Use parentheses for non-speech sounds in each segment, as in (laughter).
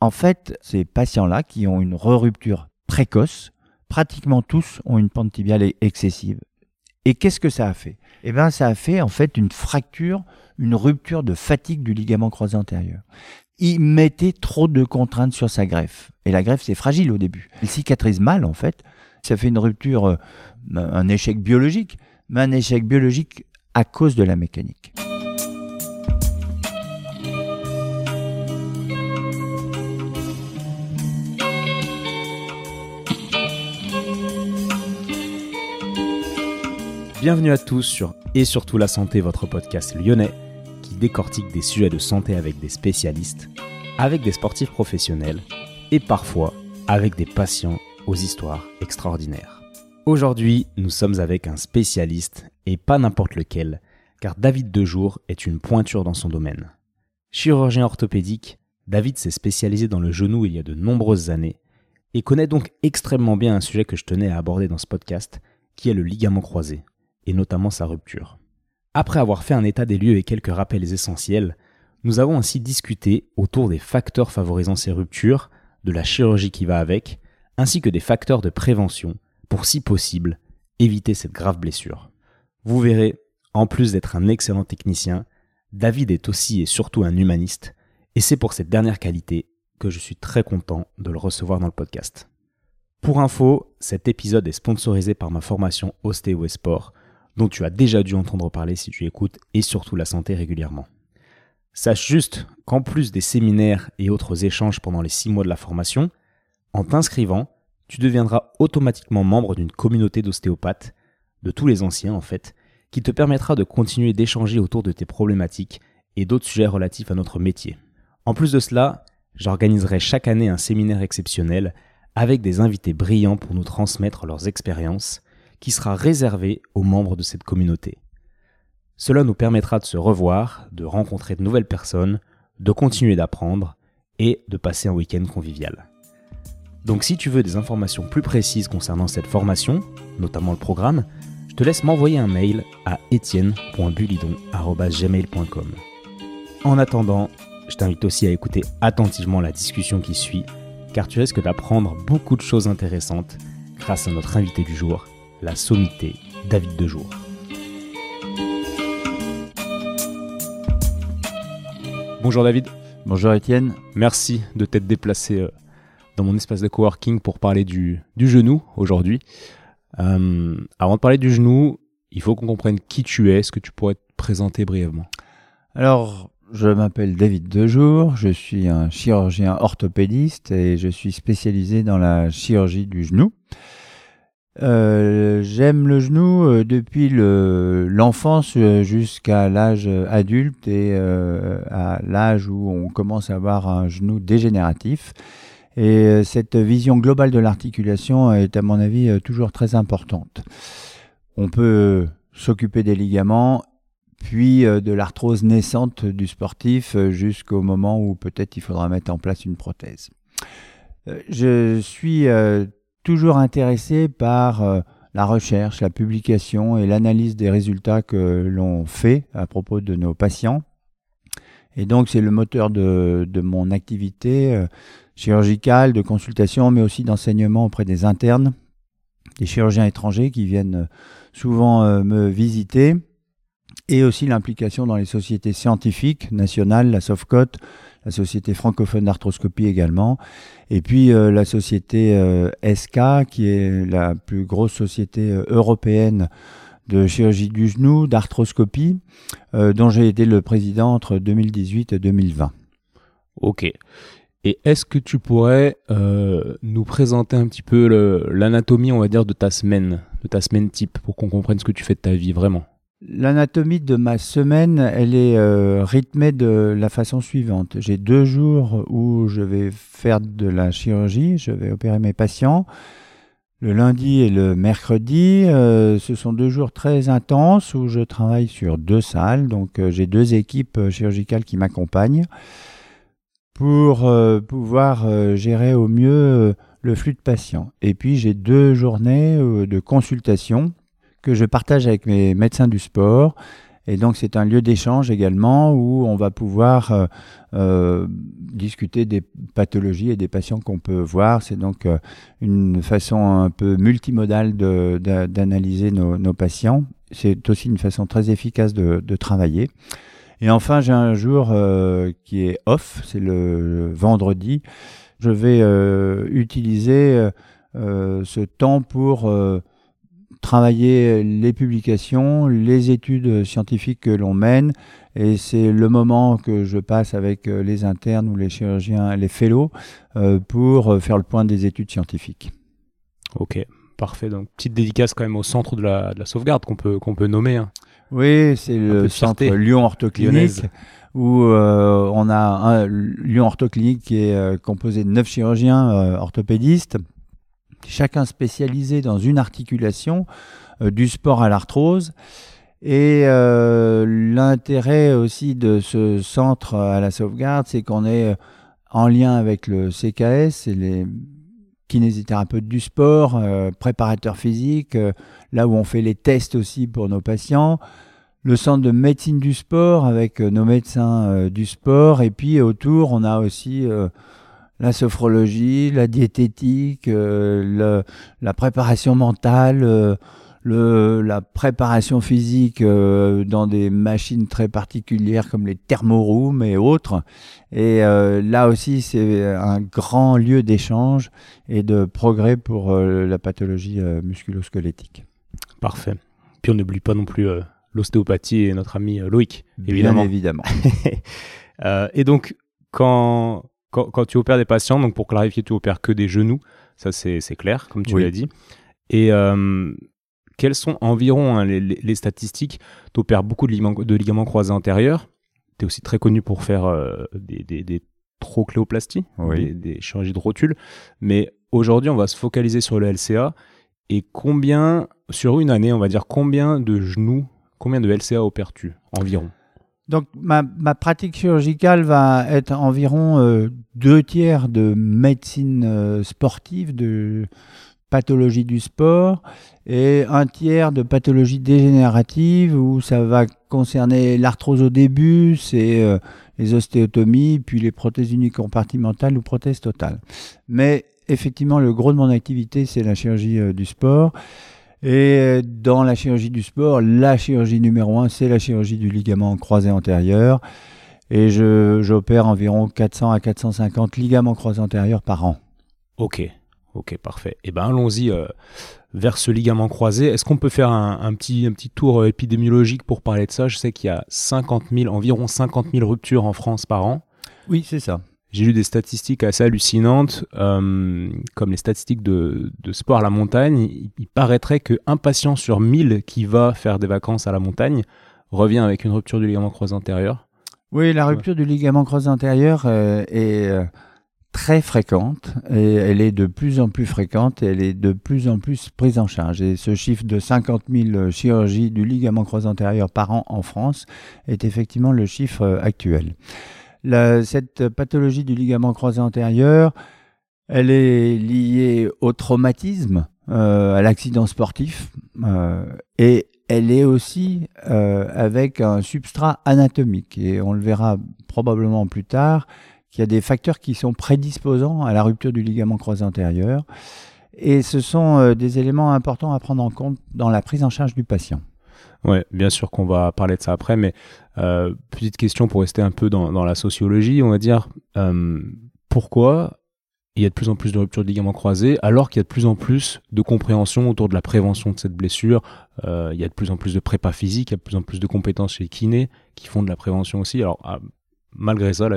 En fait, ces patients-là qui ont une re-rupture précoce, pratiquement tous ont une pente tibiale excessive. Et qu'est-ce que ça a fait? Eh bien, ça a fait en fait une fracture, une rupture de fatigue du ligament croisé antérieur. Il mettait trop de contraintes sur sa greffe. Et la greffe, c'est fragile au début. Elle cicatrise mal, en fait. Ça fait une rupture, euh, un échec biologique, mais un échec biologique à cause de la mécanique. Bienvenue à tous sur Et surtout la santé, votre podcast lyonnais qui décortique des sujets de santé avec des spécialistes, avec des sportifs professionnels et parfois avec des patients aux histoires extraordinaires. Aujourd'hui, nous sommes avec un spécialiste et pas n'importe lequel, car David Dejour est une pointure dans son domaine. Chirurgien orthopédique, David s'est spécialisé dans le genou il y a de nombreuses années et connaît donc extrêmement bien un sujet que je tenais à aborder dans ce podcast, qui est le ligament croisé et notamment sa rupture. Après avoir fait un état des lieux et quelques rappels essentiels, nous avons ainsi discuté autour des facteurs favorisant ces ruptures, de la chirurgie qui va avec, ainsi que des facteurs de prévention pour, si possible, éviter cette grave blessure. Vous verrez, en plus d'être un excellent technicien, David est aussi et surtout un humaniste, et c'est pour cette dernière qualité que je suis très content de le recevoir dans le podcast. Pour info, cet épisode est sponsorisé par ma formation Ostéo et Sport, dont tu as déjà dû entendre parler si tu écoutes et surtout la santé régulièrement. Sache juste qu'en plus des séminaires et autres échanges pendant les 6 mois de la formation, en t'inscrivant, tu deviendras automatiquement membre d'une communauté d'ostéopathes, de tous les anciens en fait, qui te permettra de continuer d'échanger autour de tes problématiques et d'autres sujets relatifs à notre métier. En plus de cela, j'organiserai chaque année un séminaire exceptionnel avec des invités brillants pour nous transmettre leurs expériences qui sera réservé aux membres de cette communauté. Cela nous permettra de se revoir, de rencontrer de nouvelles personnes, de continuer d'apprendre et de passer un week-end convivial. Donc si tu veux des informations plus précises concernant cette formation, notamment le programme, je te laisse m'envoyer un mail à etienne.bulidon.gmail.com. En attendant, je t'invite aussi à écouter attentivement la discussion qui suit, car tu risques d'apprendre beaucoup de choses intéressantes grâce à notre invité du jour, la sommité David Dejour. Bonjour David. Bonjour Étienne. Merci de t'être déplacé euh, dans mon espace de coworking pour parler du, genou aujourd'hui. Euh, avant de parler du genou, il faut qu'on comprenne qui tu es. Est-ce que tu pourrais te présenter brièvement? Alors, je m'appelle David Dejour, je suis un chirurgien orthopédiste et je suis spécialisé dans la chirurgie du genou. Euh, j'aime le genou euh, depuis l'enfance euh, jusqu'à l'âge adulte et à l'âge où on commence à avoir un genou dégénératif. Et cette vision globale de l'articulation est à mon avis toujours très importante. On peut s'occuper des ligaments, puis de l'arthrose naissante du sportif jusqu'au moment où peut-être il faudra mettre en place une prothèse. Je suis toujours intéressé par euh, la recherche, la publication et l'analyse des résultats que l'on fait à propos de nos patients. Et donc c'est le moteur de, mon activité euh, chirurgicale, de consultation, mais aussi d'enseignement auprès des internes, des chirurgiens étrangers qui viennent euh, souvent me visiter, et aussi l'implication dans les sociétés scientifiques nationales, la SOFCOT, la Société francophone d'arthroscopie également, et puis euh, la société euh, SK, qui est la plus grosse société euh, européenne de chirurgie du genou, d'arthroscopie, dont j'ai été le président entre 2018 et 2020. Ok. Et est-ce que tu pourrais nous présenter un petit peu l'anatomie, on va dire, de ta semaine, de ta semaine type, pour qu'on comprenne ce que tu fais de ta vie vraiment? L'anatomie de ma semaine, elle est euh, rythmée de la façon suivante. J'ai deux jours où je vais faire de la chirurgie, je vais opérer mes patients. Le lundi et le mercredi, euh, ce sont deux jours très intenses où je travaille sur deux salles. Donc euh, j'ai deux équipes chirurgicales qui m'accompagnent pour pouvoir gérer au mieux le flux de patients. Et puis j'ai deux journées de consultation que je partage avec mes médecins du sport Et donc c'est un lieu d'échange également où on va pouvoir euh, euh, discuter des pathologies et des patients qu'on peut voir. C'est donc euh, une façon un peu multimodale d'analyser nos, patients. C'est aussi une façon très efficace de, de travailler. Et enfin, j'ai un jour qui est off, c'est le vendredi. Je vais utiliser ce temps pour travailler les publications, les études scientifiques que l'on mène, et c'est le moment que je passe avec euh, les internes ou les chirurgiens, les fellows, euh, pour euh, faire le point des études scientifiques. Ok, parfait. Donc petite dédicace quand même au centre de la, sauvegarde qu'on peut, qu'on peut nommer. Hein. Oui, c'est le centre Lyon Orthoclinique. Où on a un Lyon Orthoclinique qui est composé de neuf chirurgiens orthopédistes, chacun spécialisé dans une articulation, euh, du sport à l'arthrose. Et euh, l'intérêt aussi de ce centre à la sauvegarde, c'est qu'on est en lien avec le CKS les kinésithérapeutes du sport, euh, préparateurs physiques, là où on fait les tests aussi pour nos patients, le centre de médecine du sport avec nos médecins du sport, et puis autour, on a aussi la sophrologie, la diététique, euh, la préparation mentale, euh, le, la préparation physique euh, dans des machines très particulières comme les thermorooms et autres. Et là aussi, c'est un grand lieu d'échange et de progrès pour la pathologie musculosquelettique. Parfait. Puis on n'oublie pas non plus l'ostéopathie et notre ami Loïc, évidemment. Bien évidemment. (laughs) et donc, quand quand, tu opères des patients, donc pour clarifier, tu opères que des genoux, ça c'est clair, comme tu l'as dit. Et euh, quelles sont environ hein, les, statistiques? Tu opères beaucoup de, ligaments, croisés antérieurs. Tu es aussi très connu pour faire euh, des, des, trochléoplasties, des, chirurgies de rotule. Mais aujourd'hui, on va se focaliser sur le LCA. Et combien, sur une année, on va dire combien de genoux, combien de LCA opères-tu environ? Donc ma, pratique chirurgicale va être environ euh, deux tiers de médecine euh, sportive, de pathologie du sport, et un tiers de pathologie dégénérative où ça va concerner l'arthrose au début, c'est euh, les ostéotomies, puis les prothèses unicompartimentales ou prothèses totales. Mais effectivement, le gros de mon activité, c'est la chirurgie du sport. Et dans la chirurgie du sport, la chirurgie numéro un, c'est la chirurgie du ligament croisé antérieur. Et j'opère environ 400 à 450 ligaments croisés antérieurs par an. Ok, ok, parfait. Et eh ben allons-y euh, vers ce ligament croisé. Est-ce qu'on peut faire un, petit, un petit tour euh, épidémiologique pour parler de ça? Je sais qu'il y a 50 000, environ 50 000 ruptures en France par an. Oui, c'est ça. J'ai lu des statistiques assez hallucinantes, euh, comme les statistiques de, sport à la montagne. Il, paraîtrait qu'un patient sur 1000 qui va faire des vacances à la montagne revient avec une rupture du ligament croisé antérieur. Oui, la rupture du ligament croisé antérieur euh, est euh, très fréquente et elle est de plus en plus fréquente et elle est de plus en plus prise en charge. Et ce chiffre de 50 000 chirurgies du ligament croisé antérieur par an en France est effectivement le chiffre actuel cette pathologie du ligament croisé antérieur, elle est liée au traumatisme, euh, à l'accident sportif, euh, et elle est aussi euh, avec un substrat anatomique. Et on le verra probablement plus tard, qu'il y a des facteurs qui sont prédisposants à la rupture du ligament croisé antérieur. Et ce sont des éléments importants à prendre en compte dans la prise en charge du patient. Oui, bien sûr qu'on va parler de ça après, mais euh, petite question pour rester un peu dans, la sociologie, on va dire, euh, pourquoi il y a de plus en plus de ruptures de ligaments croisés alors qu'il y a de plus en plus de compréhension autour de la prévention de cette blessure, euh, il y a de plus en plus de prépa physique, il y a de plus en plus de compétences chez les kinés qui font de la prévention aussi. Alors ah, malgré ça,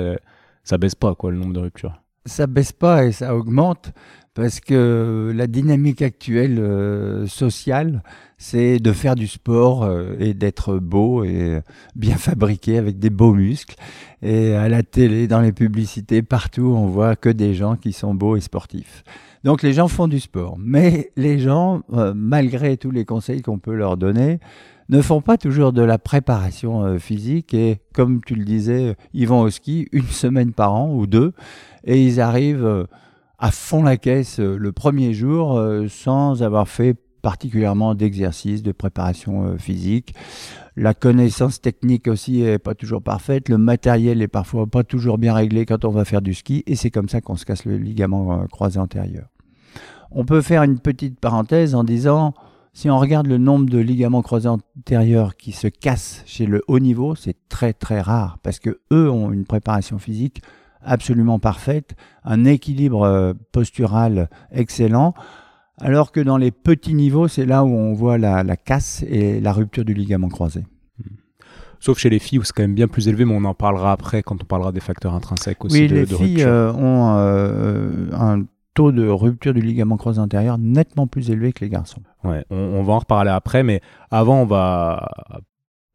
ça baisse pas quoi le nombre de ruptures. Ça baisse pas et ça augmente parce que la dynamique actuelle euh, sociale, c'est de faire du sport euh, et d'être beau et bien (laughs) fabriqué avec des beaux muscles. Et à la télé, dans les publicités, partout, on voit que des gens qui sont beaux et sportifs. Donc les gens font du sport, mais les gens, euh, malgré tous les conseils qu'on peut leur donner, ne font pas toujours de la préparation physique et comme tu le disais, ils vont au ski une semaine par an ou deux et ils arrivent à fond la caisse euh, le premier jour euh, sans avoir fait particulièrement d'exercice, de préparation physique. La connaissance technique aussi est pas toujours parfaite. Le matériel est parfois pas toujours bien réglé quand on va faire du ski. Et c'est comme ça qu'on se casse le ligament croisé antérieur. On peut faire une petite parenthèse en disant si on regarde le nombre de ligaments croisés antérieurs qui se cassent chez le haut niveau, c'est très très rare parce que eux ont une préparation physique absolument parfaite, un équilibre euh, postural excellent, alors que dans les petits niveaux, c'est là où on voit la, casse et la rupture du ligament croisé. Sauf chez les filles où c'est quand même bien plus élevé, mais on en parlera après quand on parlera des facteurs intrinsèques aussi. Oui, les filles euh, ont euh, un taux de rupture du ligament croisé antérieur nettement plus élevé que les garçons. Ouais, on, va en reparler après, mais avant, on va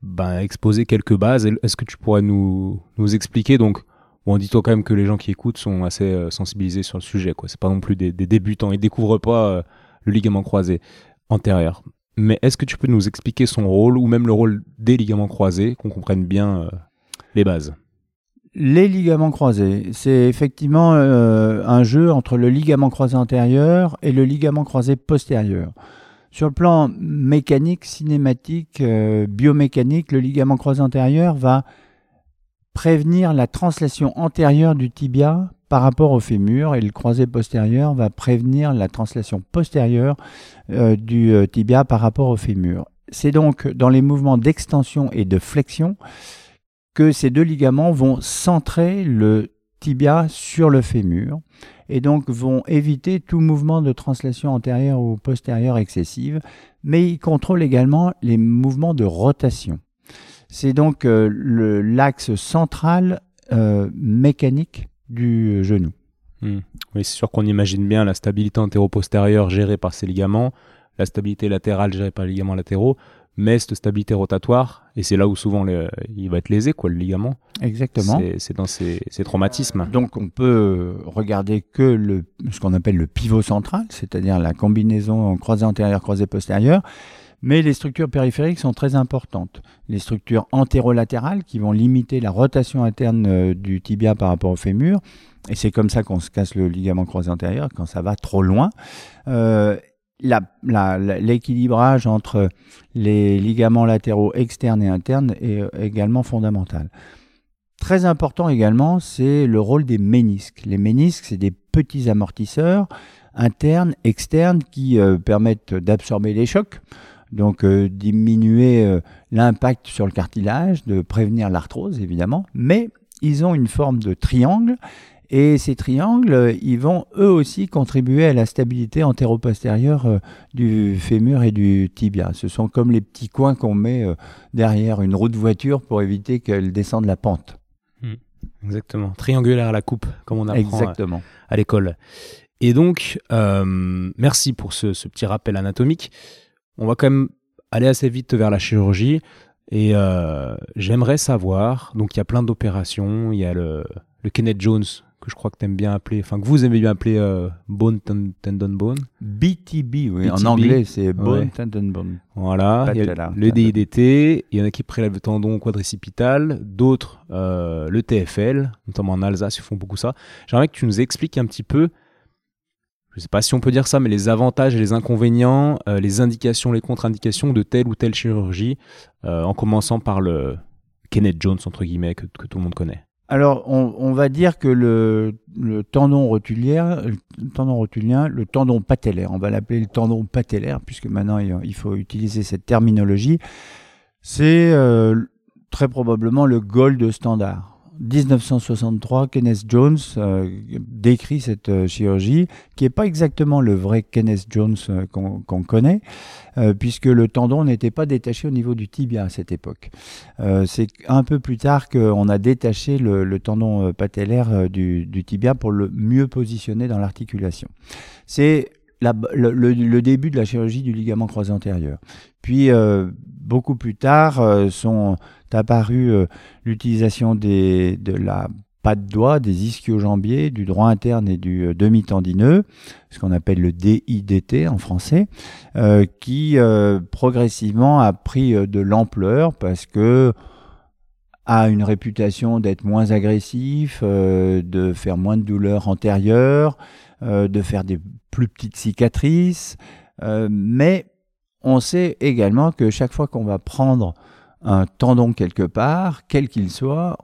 ben, exposer quelques bases. Est-ce que tu pourrais nous, nous expliquer donc Bon, dis-toi quand même que les gens qui écoutent sont assez euh, sensibilisés sur le sujet. Quoi. C'est pas non plus des, débutants. Ils découvrent pas euh, le ligament croisé antérieur. Mais est-ce que tu peux nous expliquer son rôle ou même le rôle des ligaments croisés, qu'on comprenne bien euh, les bases? Les ligaments croisés, c'est effectivement un jeu entre le ligament croisé antérieur et le ligament croisé postérieur. Sur le plan mécanique, cinématique, biomécanique, le ligament croisé antérieur va prévenir la translation antérieure du tibia par rapport au fémur et le croisé postérieur va prévenir la translation postérieure euh, du tibia par rapport au fémur. C'est donc dans les mouvements d'extension et de flexion que ces deux ligaments vont centrer le tibia sur le fémur et donc vont éviter tout mouvement de translation antérieure ou postérieure excessive, mais ils contrôlent également les mouvements de rotation. C'est donc euh, l'axe central euh, mécanique du genou. Hmm. Oui, c'est sûr qu'on imagine bien la stabilité antéro-postérieure gérée par ces ligaments, la stabilité latérale gérée par les ligaments latéraux, mais cette stabilité rotatoire, et c'est là où souvent il va être lésé, quoi, le ligament. Exactement. C'est dans ces, traumatismes. Donc on peut regarder que le, ce qu'on appelle le pivot central, c'est-à-dire la combinaison croisée antérieure, croisée postérieure. Mais les structures périphériques sont très importantes. Les structures antérolatérales qui vont limiter la rotation interne euh, du tibia par rapport au fémur. Et c'est comme ça qu'on se casse le ligament croisé antérieur quand ça va trop loin. Euh, l'équilibrage entre les ligaments latéraux externes et internes est euh, également fondamental. Très important également, c'est le rôle des ménisques. Les ménisques, c'est des petits amortisseurs internes, externes, qui permettent d'absorber les chocs, donc euh, diminuer l'impact sur le cartilage, de prévenir l'arthrose évidemment, mais ils ont une forme de triangle et ces triangles, ils vont eux aussi contribuer à la stabilité antéro-postérieure euh, du fémur et du tibia. Ce sont comme les petits coins qu'on met euh, derrière une roue de voiture pour éviter qu'elle descende la pente. Hmm. exactement. Triangulaire à la coupe, comme on apprend Exactement. à, l'école. Et donc, euh, merci pour ce, ce, petit rappel anatomique. On va quand même aller assez vite vers la chirurgie. Et j'aimerais savoir, donc il y a plein d'opérations, il y a le, le Kenneth Jones que je crois que tu aimes bien appeler, enfin que vous aimez bien appeler euh, bone tendon bone. BTB, oui, en anglais c'est bone tendon bone. Voilà, il y a le DIDT, il y en a qui prélèvent le tendon quadricipital, d'autres euh, le TFL, notamment en Alsace, ils font beaucoup ça. J'aimerais que tu nous expliques un petit peu, je ne sais pas si on peut dire ça, mais les avantages et les inconvénients, euh, les indications, les contre-indications de telle ou telle chirurgie, en commençant par le Kenneth Jones, entre guillemets, que tout le monde connaît. Alors, on, va dire que le, tendon rotulien, le tendon rotulien, le tendon patellaire, on va l'appeler le tendon patellaire, puisque maintenant il, faut utiliser cette terminologie, c'est euh, très probablement le gold standard. 1963, Kenneth Jones euh, décrit cette euh, chirurgie, qui n'est pas exactement le vrai Kenneth Jones euh, qu'on connaît, puisque le tendon n'était pas détaché au niveau du tibia à cette époque. C'est un peu plus tard qu'on a détaché le, tendon patellaire du, tibia pour le mieux positionner dans l'articulation. Le, début de la chirurgie du ligament croisé antérieur. Puis, beaucoup plus tard, sont apparu euh, l'utilisation de la patte doigt, des ischio-jambiers, du droit interne et du euh, demi-tendineux, ce qu'on appelle le DIDT en français, euh, qui progressivement a pris de l'ampleur parce que a une réputation d'être moins agressif, de faire moins de douleurs antérieures, de faire des plus petites cicatrices, mais on sait également que chaque fois qu'on va prendre un tendon quelque part, quel qu'il soit,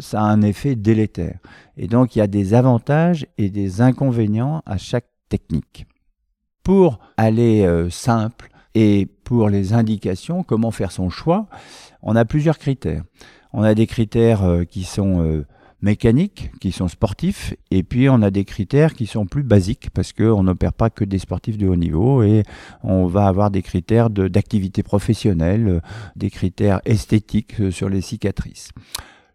ça a un effet délétère. Et donc il y a des avantages et des inconvénients à chaque technique. Pour aller euh, simple et pour les indications, comment faire son choix, on a plusieurs critères. On a des critères euh, qui sont euh, mécaniques, qui sont sportifs, et puis on a des critères qui sont plus basiques parce qu'on n'opère pas que des sportifs de haut niveau et on va avoir des critères d'activité professionnelle, des critères esthétiques sur les cicatrices.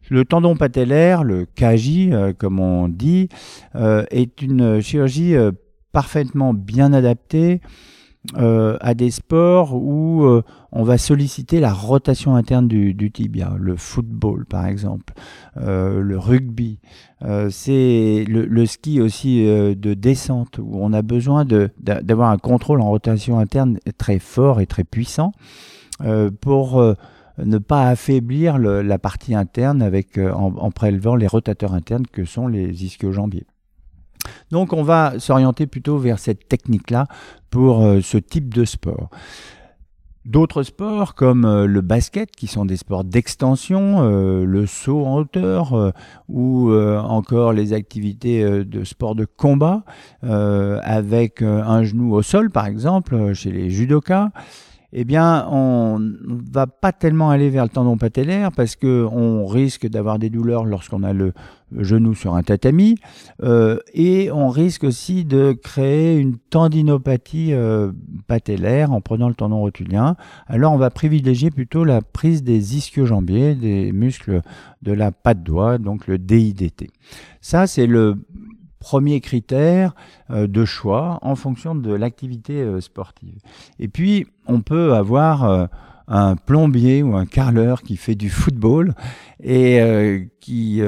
Le tendon patellaire, le KJ, euh, comme on dit, euh, est une chirurgie euh, parfaitement bien adaptée à des sports où on va solliciter la rotation interne du, tibia, le football par exemple, le rugby, c'est le, ski aussi de descente où on a besoin d'avoir un contrôle en rotation interne très fort et très puissant pour ne pas affaiblir la partie interne avec, euh, en, prélevant les rotateurs internes que sont les ischio-jambiers. Donc on va s'orienter plutôt vers cette technique-là pour euh, ce type de sport. D'autres sports comme euh, le basket, qui sont des sports d'extension, le saut en hauteur, ou encore les activités de sport de combat, avec un genou au sol par exemple, chez les judokas eh bien, on ne va pas tellement aller vers le tendon patellaire parce qu'on risque d'avoir des douleurs lorsqu'on a le genou sur un tatami euh, et on risque aussi de créer une tendinopathie euh, patellaire en prenant le tendon rotulien. Alors, on va privilégier plutôt la prise des ischio-jambiers, des muscles de la patte doigt, donc le DIDT. Ça, c'est le premier critère euh, de choix en fonction de l'activité euh, sportive. Et puis, on peut avoir euh, un plombier ou un carleur qui fait du football et qui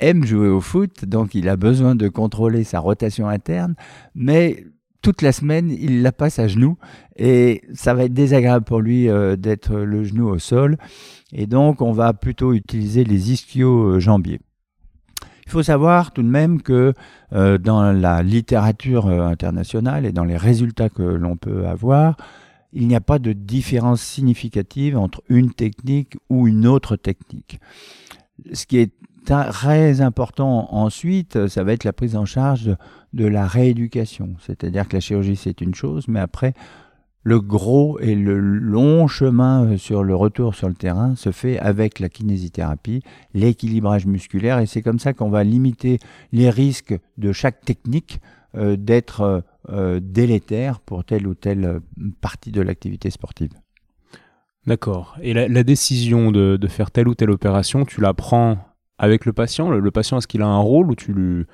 aime jouer au foot, donc il a besoin de contrôler sa rotation interne, mais toute la semaine, il la passe à genoux et ça va être désagréable pour lui d'être le genou au sol. Et donc, on va plutôt utiliser les ischio-jambiers. Il faut savoir tout de même que euh, dans la littérature euh, internationale et dans les résultats que l'on peut avoir, il n'y a pas de différence significative entre une technique ou une autre technique. Ce qui est très important ensuite, ça va être la prise en charge de la rééducation. C'est-à-dire que la chirurgie, c'est une chose, mais après, le gros et le long chemin euh, sur le retour sur le terrain se fait avec la kinésithérapie, l'équilibrage musculaire, et c'est comme ça qu'on va limiter les risques de chaque technique euh, d'être euh, délétère pour telle ou telle partie de l'activité sportive. D'accord. Et la, décision de, faire telle ou telle opération, tu la prends avec le patient? Le, patient, est-ce qu'il a un rôle ou tu lui,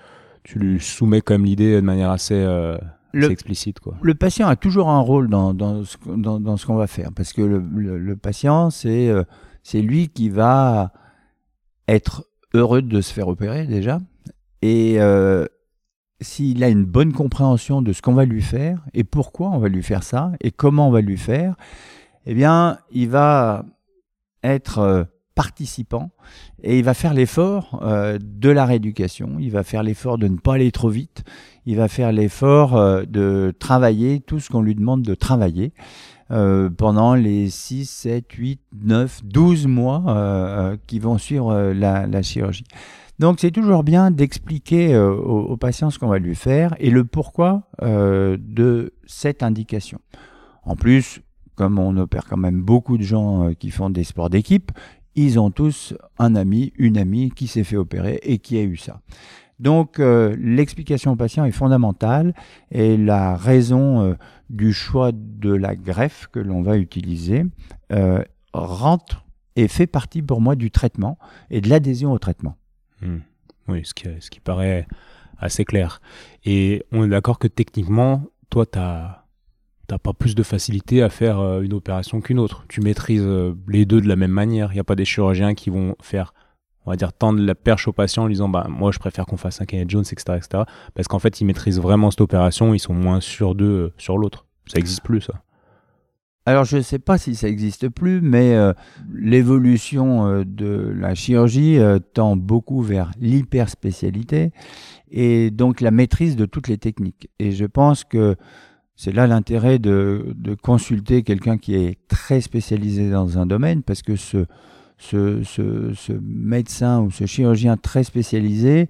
tu lui soumets comme l'idée de manière assez le, explicite. Quoi. Le patient a toujours un rôle dans, dans, ce, dans, ce qu'on va faire, parce que le, le, patient, c'est euh, c'est lui qui va être heureux de se faire opérer déjà, et euh, s'il a une bonne compréhension de ce qu'on va lui faire, et pourquoi on va lui faire ça, et comment on va lui faire, eh bien, il va être euh, participant et il va faire l'effort euh, de la rééducation, il va faire l'effort de ne pas aller trop vite, il va faire l'effort euh, de travailler tout ce qu'on lui demande de travailler euh, pendant les 6, 7, 8, 9, 12 mois qui vont suivre la, chirurgie. Donc c'est toujours bien d'expliquer aux, patients ce qu'on va lui faire et le pourquoi de cette indication. En plus, comme on opère quand même beaucoup de gens qui font des sports d'équipe, ils ont tous un ami, une amie qui s'est fait opérer et qui a eu ça. Donc euh, l'explication au patient est fondamentale et la raison euh, du choix de la greffe que l'on va utiliser euh, rentre et fait partie pour moi du traitement et de l'adhésion au traitement. Hmm. Oui, ce qui, ce qui paraît assez clair. Et on est d'accord que techniquement, toi, tu as t'as pas plus de facilité à faire une opération qu'une autre. Tu maîtrises les deux de la même manière. Il n'y a pas des chirurgiens qui vont faire, on va dire, tendre la perche au patient en disant, bah, moi, je préfère qu'on fasse un Kenneth Jones, etc., etc. Parce qu'en fait, ils maîtrisent vraiment cette opération, ils sont moins sûrs d'eux euh, sur l'autre. Ça n'existe plus, ça. Alors je ne sais pas si ça n'existe plus, mais l'évolution de la chirurgie tend beaucoup vers l'hyperspécialité et donc la maîtrise de toutes les techniques. Et je pense que C'est là l'intérêt de, de, consulter quelqu'un qui est très spécialisé dans un domaine, parce que ce, ce, ce, ce médecin ou ce chirurgien très spécialisé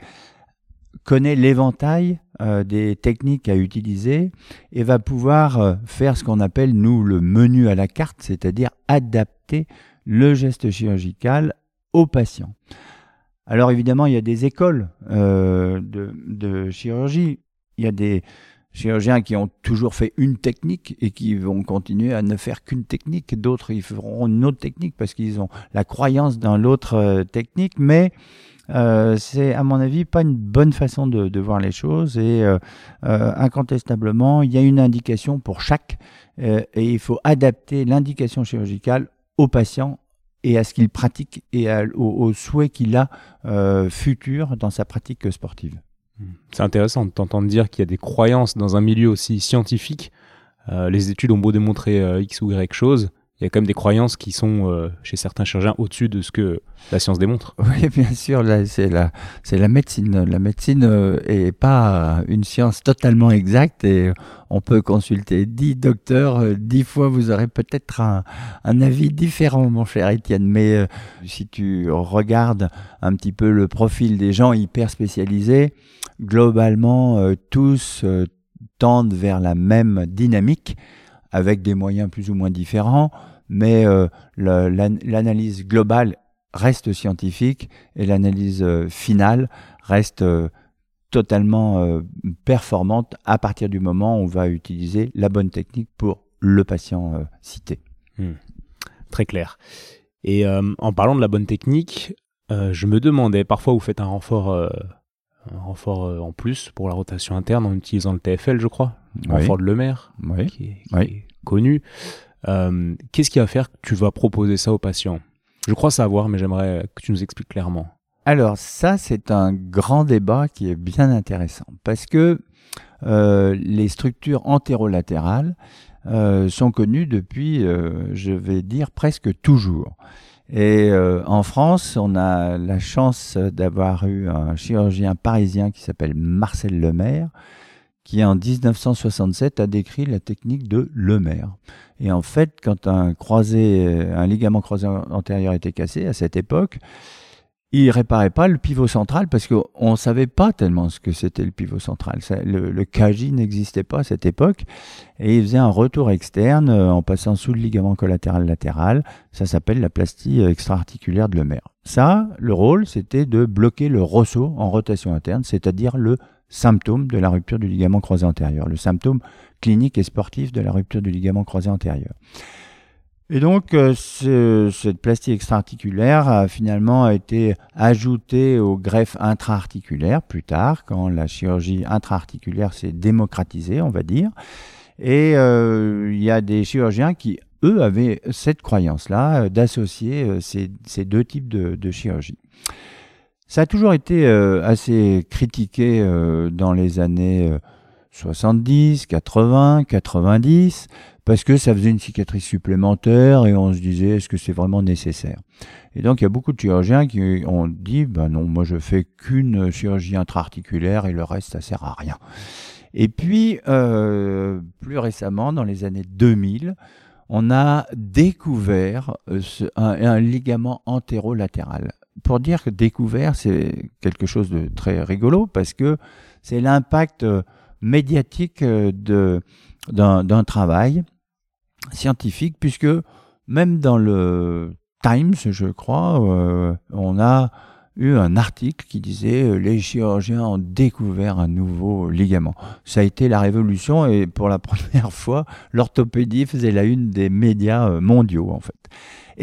connaît l'éventail euh, des techniques à utiliser et va pouvoir euh, faire ce qu'on appelle, nous, le menu à la carte, c'est-à-dire adapter le geste chirurgical au patient. Alors évidemment, il y a des écoles euh, de, de, chirurgie. Il y a des chirurgiens qui ont toujours fait une technique et qui vont continuer à ne faire qu'une technique. D'autres, ils feront une autre technique parce qu'ils ont la croyance dans l'autre technique. Mais euh, c'est à mon avis pas une bonne façon de, voir les choses et euh, euh, incontestablement il y a une indication pour chaque et il faut adapter l'indication chirurgicale au patient et à ce qu'il pratique et au, souhait qu'il a futur dans sa pratique sportive. C'est intéressant de t'entendre dire qu'il y a des croyances dans un milieu aussi scientifique. les études ont beau démontrer X ou Y chose, il y a quand même des croyances qui sont euh, chez certains chirurgiens au-dessus de ce que la science démontre. (laughs) Oui, bien sûr, c'est la, c'est la médecine. La médecine euh, pas une science totalement exacte et on peut consulter dix docteurs, euh, dix fois vous aurez peut-être un, un, avis différent, mon cher Étienne. Mais si tu regardes un petit peu le profil des gens hyper spécialisés, globalement, tous tendent vers la même dynamique avec des moyens plus ou moins différents mais euh, l'analyse globale reste scientifique et l'analyse euh, finale reste euh, totalement performante à partir du moment où on va utiliser la bonne technique pour le patient cité. Hmm. Très clair. Et en parlant de la bonne technique, je me demandais, parfois vous faites un renfort, un renfort en plus pour la rotation interne en utilisant le TFL, je crois, un renfort de Lemaire, oui. qui, est, connu. Euh, qu'est-ce qui va faire? Que tu vas proposer ça aux patients? Je crois savoir, mais j'aimerais que tu nous expliques clairement. Alors ça, c'est un grand débat qui est bien intéressant parce que euh, les structures antérolatérales euh, sont connues depuis, je vais dire, presque toujours. Et en France, on a la chance d'avoir eu un chirurgien parisien qui s'appelle Marcel Lemaire, qui en 1967 a décrit la technique de Lemaire. Et en fait, quand un un ligament croisé antérieur était cassé à cette époque, il réparait pas le pivot central parce qu'on ne savait pas tellement ce que c'était le pivot central. le, le n'existait pas à cette époque et il faisait un retour externe euh, en passant sous le ligament collatéral latéral. Ça s'appelle la plastie extra-articulaire de Lemaire. Ça, le rôle, c'était de bloquer le ressaut en rotation interne, c'est-à-dire le symptôme de la rupture du ligament croisé antérieur, le symptôme clinique et sportif de la rupture du ligament croisé antérieur. Et donc, euh, cette plastie extra-articulaire a finalement été ajoutée au greffe intra-articulaire plus tard, quand la chirurgie intra-articulaire s'est démocratisée, on va dire. Et euh, il y a des chirurgiens qui, eux, avaient cette croyance-là euh, d'associer ces, deux types de chirurgie. Ça a toujours été euh, assez critiqué euh, dans les années 70, 80, 90, parce que ça faisait une cicatrice supplémentaire et on se disait est-ce que c'est vraiment nécessaire? Et donc il y a beaucoup de chirurgiens qui ont dit ben non, moi je fais qu'une chirurgie intra-articulaire et le reste ça sert à rien. Et puis euh, plus récemment, dans les années 2000, on a découvert un, un ligament antérolatéral pour dire que découvert, c'est quelque chose de très rigolo parce que c'est l'impact euh, médiatique euh, d'un travail scientifique, puisque même dans le Times, je crois, euh, on a eu un article qui disait les chirurgiens ont découvert un nouveau ligament. Ça a été la révolution et pour la (laughs) première fois, l'orthopédie faisait la une des médias mondiaux en fait.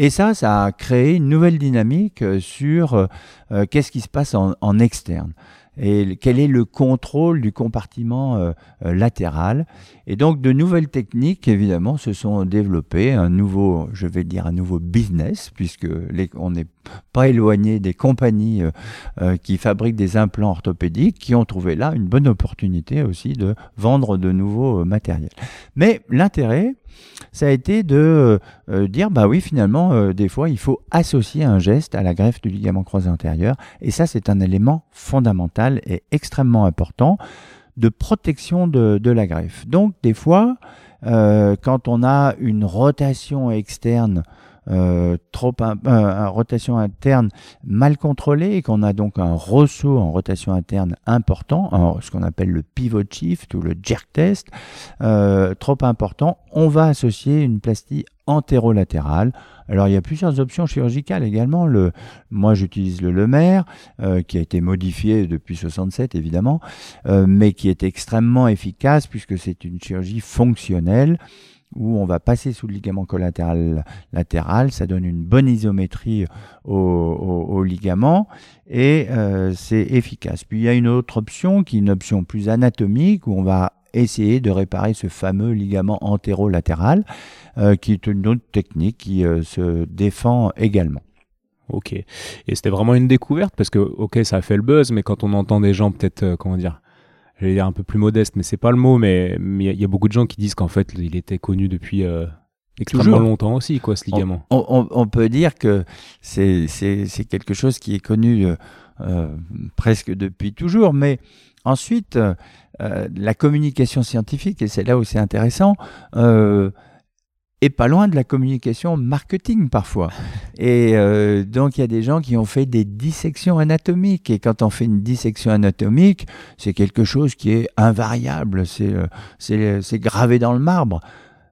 Et ça, ça a créé une nouvelle dynamique euh, sur euh, euh, qu'est-ce qui se passe en, externe et quel est le contrôle du compartiment latéral? Et donc de nouvelles techniques, évidemment, se sont développées, un nouveau, je vais dire, un nouveau business, puisque on n'est pas éloigné des compagnies qui fabriquent des implants orthopédiques, qui ont trouvé là une bonne opportunité aussi de vendre de nouveaux matériels. Mais l'intérêt, ça a été de euh, dire, bah oui, finalement, euh, des fois, il faut associer un geste à la greffe du ligament croisé antérieur. Et ça, c'est un élément fondamental et extrêmement important. de protection de, la greffe. Donc des fois, euh, quand on a une rotation externe euh, trop un, un, rotation interne mal contrôlée et qu'on a donc un ressaut en rotation interne important, ce qu'on appelle le pivot shift ou le jerk test, euh, trop important, on va associer une plastie antérolatérale. Alors il y a plusieurs options chirurgicales également. Le, moi j'utilise le Lemaire, euh, qui a été modifié depuis 67 évidemment, euh, mais qui est extrêmement efficace puisque c'est une chirurgie fonctionnelle où on va passer sous le ligament collatéral latéral, ça donne une bonne isométrie au, ligament et euh, c'est efficace. Puis il y a une autre option qui est une option plus anatomique où on va essayer de réparer ce fameux ligament antérolatéral euh, qui est une autre technique qui euh, se défend également. Ok. Et c'était vraiment une découverte parce que, ok, ça a fait le buzz, mais quand on entend des gens peut-être, comment dire, j'allais dire un peu plus modeste, mais c'est pas le mot, mais il y, a beaucoup de gens qui disent qu'en fait, il était connu depuis euh, extrêmement longtemps aussi, quoi, ce ligament. On, peut dire que c'est quelque chose qui est connu euh, euh, presque depuis toujours, mais ensuite, la communication scientifique, et c'est là où c'est intéressant, et pas loin de la communication marketing parfois. (laughs) Et euh, donc il y a des gens qui ont fait des dissections anatomiques. Et quand on fait une dissection anatomique, c'est quelque chose qui est invariable, c'est euh, gravé dans le marbre.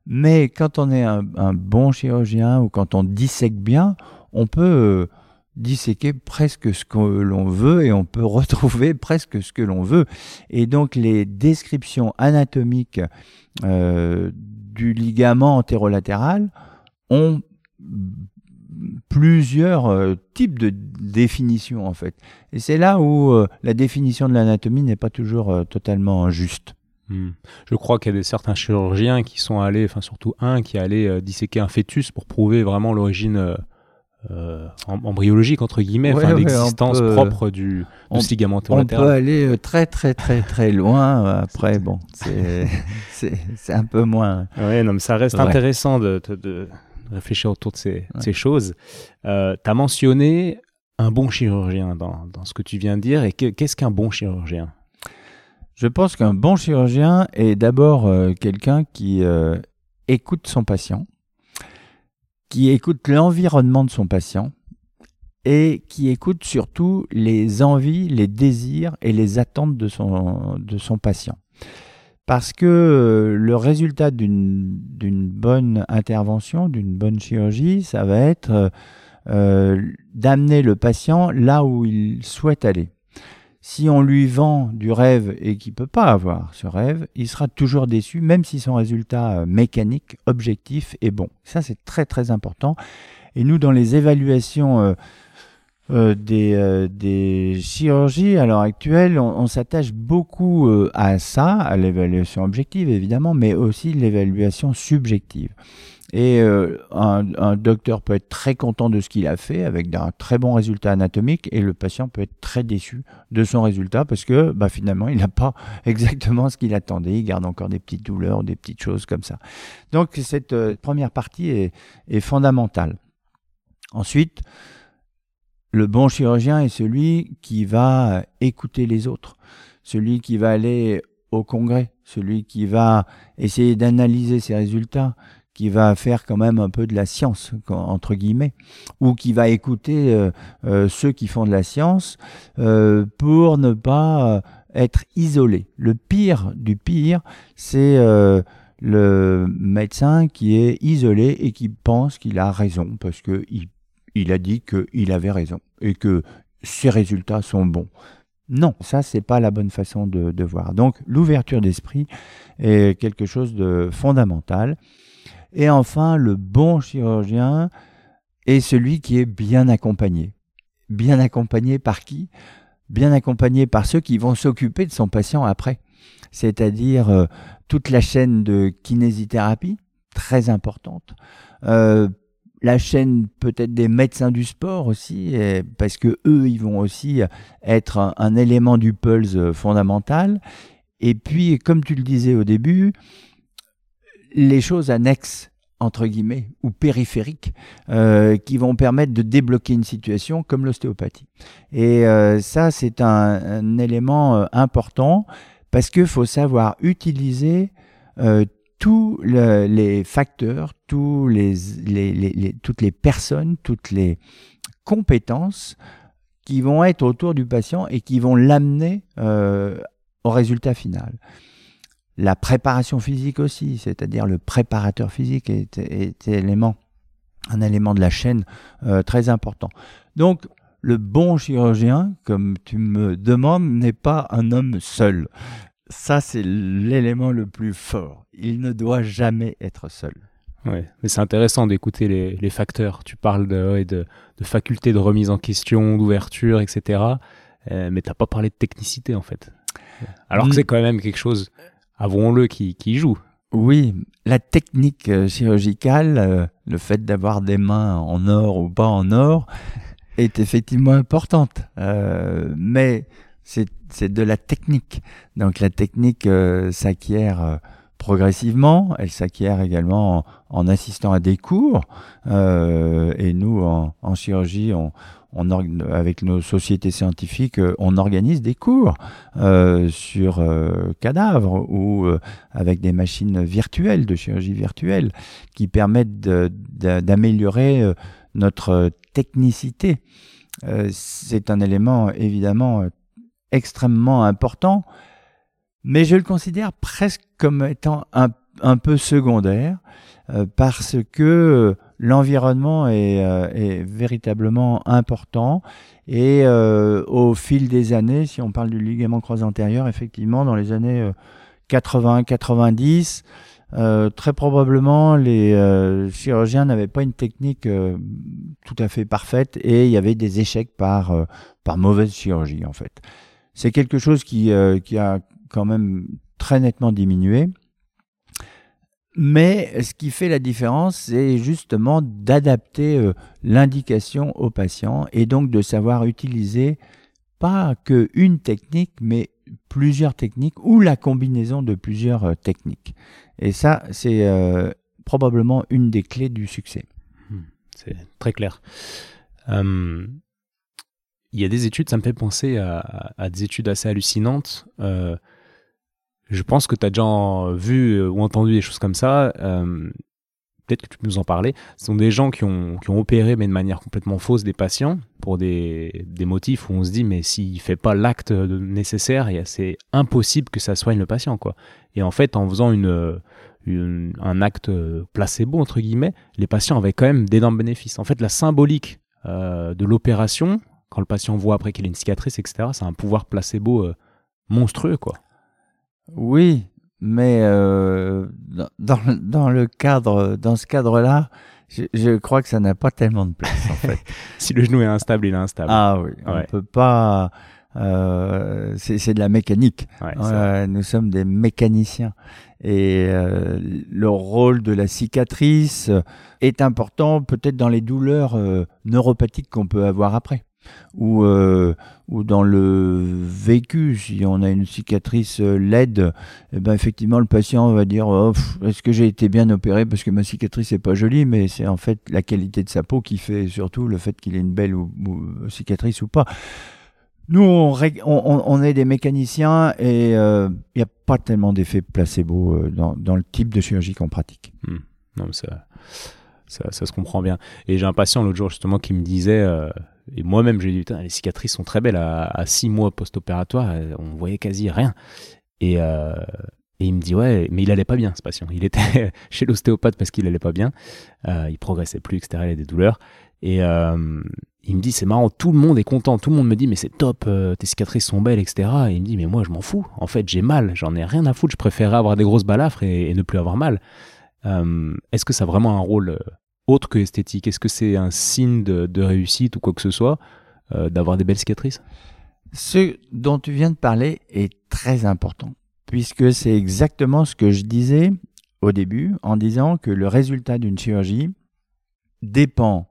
Mais quand on est un, bon chirurgien ou quand on dissèque bien, on peut euh, disséquer presque ce que l'on veut et on peut (laughs) retrouver presque ce que l'on veut. Et donc les descriptions anatomiques euh, du ligament antérolatéral ont plusieurs euh, types de définitions en fait. Et c'est là où euh, la définition de l'anatomie n'est pas toujours totalement juste. Hmm. Je crois qu'il y a des, certains chirurgiens qui sont allés, enfin surtout un qui est allé disséquer un fœtus pour prouver vraiment l'origine euh, embryologique entre guillemets, l'existence propre du on, ligament On peut aller euh, très très très très loin. Euh, après, bon, (laughs) c'est un peu moins. Oui, non, mais ça reste intéressant de, de, réfléchir autour de ces, ces choses. Euh, tu as mentionné un bon chirurgien dans, dans, ce que tu viens de dire. Et qu'est-ce qu'un bon chirurgien? Je pense qu'un bon chirurgien est d'abord quelqu'un qui écoute son patient qui écoute l'environnement de son patient et qui écoute surtout les envies, les désirs et les attentes de son, de son patient. Parce que euh, le résultat d'une bonne intervention, d'une bonne chirurgie, ça va être euh, euh, d'amener le patient là où il souhaite aller si on lui vend du rêve et qu'il ne peut pas avoir ce rêve, il sera toujours déçu, même si son résultat euh, mécanique, objectif est bon. Ça, c'est très très important. Et nous, dans les évaluations euh, euh, des, chirurgies à l'heure actuelle, on s'attache beaucoup à ça, à l'évaluation objective évidemment, mais aussi l'évaluation subjective. Et euh, un, docteur peut être très content de ce qu'il a fait avec un très bon résultat anatomique et le patient peut être très déçu de son résultat parce que bah, finalement il n'a pas (laughs) exactement ce qu'il attendait, il garde encore des petites douleurs, des petites choses comme ça. Donc cette euh, première partie est, est fondamentale. Ensuite, le bon chirurgien est celui qui va écouter les autres, celui qui va aller au congrès, celui qui va essayer d'analyser ses résultats, qui va faire quand même un peu de la science, entre guillemets, ou qui va écouter euh, euh, ceux qui font de la science euh, pour ne pas être isolé. Le pire du pire, c'est le médecin qui est isolé et qui pense qu'il a raison parce qu'il il a dit qu'il avait raison et que ses résultats sont bons. Non, ça c'est pas la bonne façon de, de voir. Donc l'ouverture d'esprit est quelque chose de fondamental. Et enfin, le bon chirurgien est celui qui est bien accompagné. Bien accompagné par qui? Bien accompagné par ceux qui vont s'occuper de son patient après. C'est-à-dire euh, toute la chaîne de kinésithérapie, très importante. Euh, la chaîne peut-être des médecins du sport aussi, parce que eux, ils vont aussi être un, un élément du pulse fondamental. Et puis, comme tu le disais au début, les choses annexes entre guillemets, ou périphériques, euh, qui vont permettre de débloquer une situation comme l'ostéopathie. Et euh, ça, c'est un, élément euh, important parce qu'il faut savoir utiliser euh, tous les facteurs, tous les, toutes les personnes, toutes les compétences qui vont être autour du patient et qui vont l'amener euh, au résultat final. La préparation physique aussi, c'est-à-dire le préparateur physique est, est, élément, un élément de la chaîne euh, très important. Donc, le bon chirurgien, comme tu me demandes, n'est pas un homme seul. Ça, c'est l'élément le plus fort. Il ne doit jamais être seul. Ouais, mais c'est intéressant d'écouter les, facteurs. Tu parles de, de, de, faculté de remise en question, d'ouverture, etc. Euh, mais tu n'as pas parlé de technicité, en fait. Alors que c'est quand même quelque chose, avouons-le, qui, qui, joue. Oui, la technique euh, chirurgicale, euh, le fait d'avoir des mains en or ou pas en or, (laughs) est effectivement importante. mais c'est de la technique. Donc la technique s'acquiert progressivement. Elle s'acquiert également en, assistant à des cours. Euh, et nous, en, chirurgie, on, avec nos sociétés scientifiques, euh, on organise des cours euh, sur cadavres ou avec des machines virtuelles, de chirurgie virtuelle, qui permettent d'améliorer notre technicité. C'est un élément évidemment extrêmement important mais je le considère presque comme étant un, peu secondaire euh, parce que euh, l'environnement est, euh, est, véritablement important et au fil des années, si on parle du ligament croisé antérieur, effectivement, dans les années 80-90, très probablement, les chirurgiens n'avaient pas une technique tout à fait parfaite et il y avait des échecs par, par mauvaise chirurgie, en fait. C'est quelque chose qui, qui a quand même très nettement diminué. Mais ce qui fait la différence, c'est justement d'adapter euh, l'indication au patient et donc de savoir utiliser pas qu'une technique, mais plusieurs techniques ou la combinaison de plusieurs euh, techniques. Et ça, c'est euh, probablement une des clés du succès. Hmm, c'est très clair. il y a des études, ça me fait penser à, des études assez hallucinantes. Je pense que tu as déjà vu euh, ou entendu des choses comme ça. Euh, peut-être que tu peux nous en parler. Ce sont des gens qui ont, qui ont opéré, mais de manière complètement fausse, des patients pour des, des motifs où on se dit, mais s'il fait pas l'acte nécessaire, c'est impossible que ça soigne le patient. quoi. Et en fait, en faisant une, un acte placebo, entre guillemets, les patients avaient quand même d'énormes bénéfices. En fait, la symbolique euh, de l'opération, quand le patient voit après qu'il a une cicatrice, etc., c'est un pouvoir placebo monstrueux. quoi. Oui, mais euh, dans, dans, le cadre, dans ce cadre-là, je, crois que ça n'a pas tellement de place en fait. (laughs) si le genou est instable, il est instable. Ah oui, on ne peut pas. Euh, c'est de la mécanique. Euh, nous sommes des mécaniciens et euh, le rôle de la cicatrice est important peut-être dans les douleurs euh, neuropathiques qu'on peut avoir après ou, euh, ou dans le vécu, si on a une cicatrice euh, laide, eh ben effectivement le patient va dire oh, est-ce que j'ai été bien opéré parce que ma cicatrice n'est pas jolie, mais c'est en fait la qualité de sa peau qui fait surtout le fait qu'il ait une belle ou, cicatrice ou pas. Nous, on, on, est des mécaniciens et il euh, n'y a pas tellement d'effet placebo dans, dans, le type de chirurgie qu'on pratique. Hmm. Non, ça, ça, se comprend bien. Et j'ai un patient l'autre jour justement qui me disait, et moi-même, j'ai dit, les cicatrices sont très belles. À, six mois post-opératoire, euh, on voyait quasi rien. Et, euh, et, il me dit, ouais, mais il allait pas bien, ce patient. Il était (laughs) chez l'ostéopathe parce qu'il allait pas bien. Euh, il progressait plus, etc. Il avait des douleurs. Et euh, il me dit, c'est marrant, tout le monde est content. Tout le monde me dit, mais c'est top, euh, tes cicatrices sont belles, etc. Et il me dit, mais moi, je m'en fous. En fait, j'ai mal. J'en ai rien à foutre. Je préférerais avoir des grosses balafres et ne plus avoir mal. Est-ce que ça a vraiment un rôle autre que esthétique? Est-ce que c'est un signe de, réussite ou quoi que ce soit euh, d'avoir des belles cicatrices? Ce dont tu viens de parler est très important, puisque c'est exactement ce que je disais au début en disant que le résultat d'une chirurgie dépend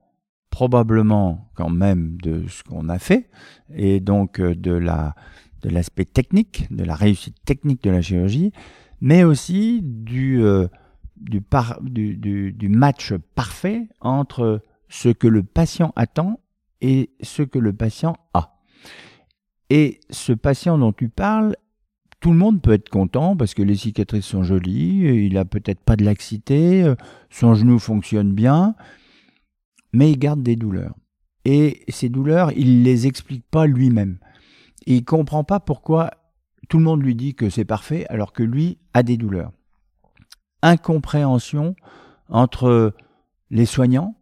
probablement quand même de ce qu'on a fait et donc euh, de la de l'aspect technique, de la réussite technique de la chirurgie, mais aussi du euh, du, match parfait entre ce que le patient attend et ce que le patient a. Et ce patient dont tu parles, tout le monde peut être content parce que les cicatrices sont jolies, il a peut-être pas de laxité, son genou fonctionne bien, mais il garde des douleurs. Et ces douleurs, il les explique pas lui-même. Il comprend pas pourquoi tout le monde lui dit que c'est parfait alors que lui a des douleurs. Incompréhension entre les soignants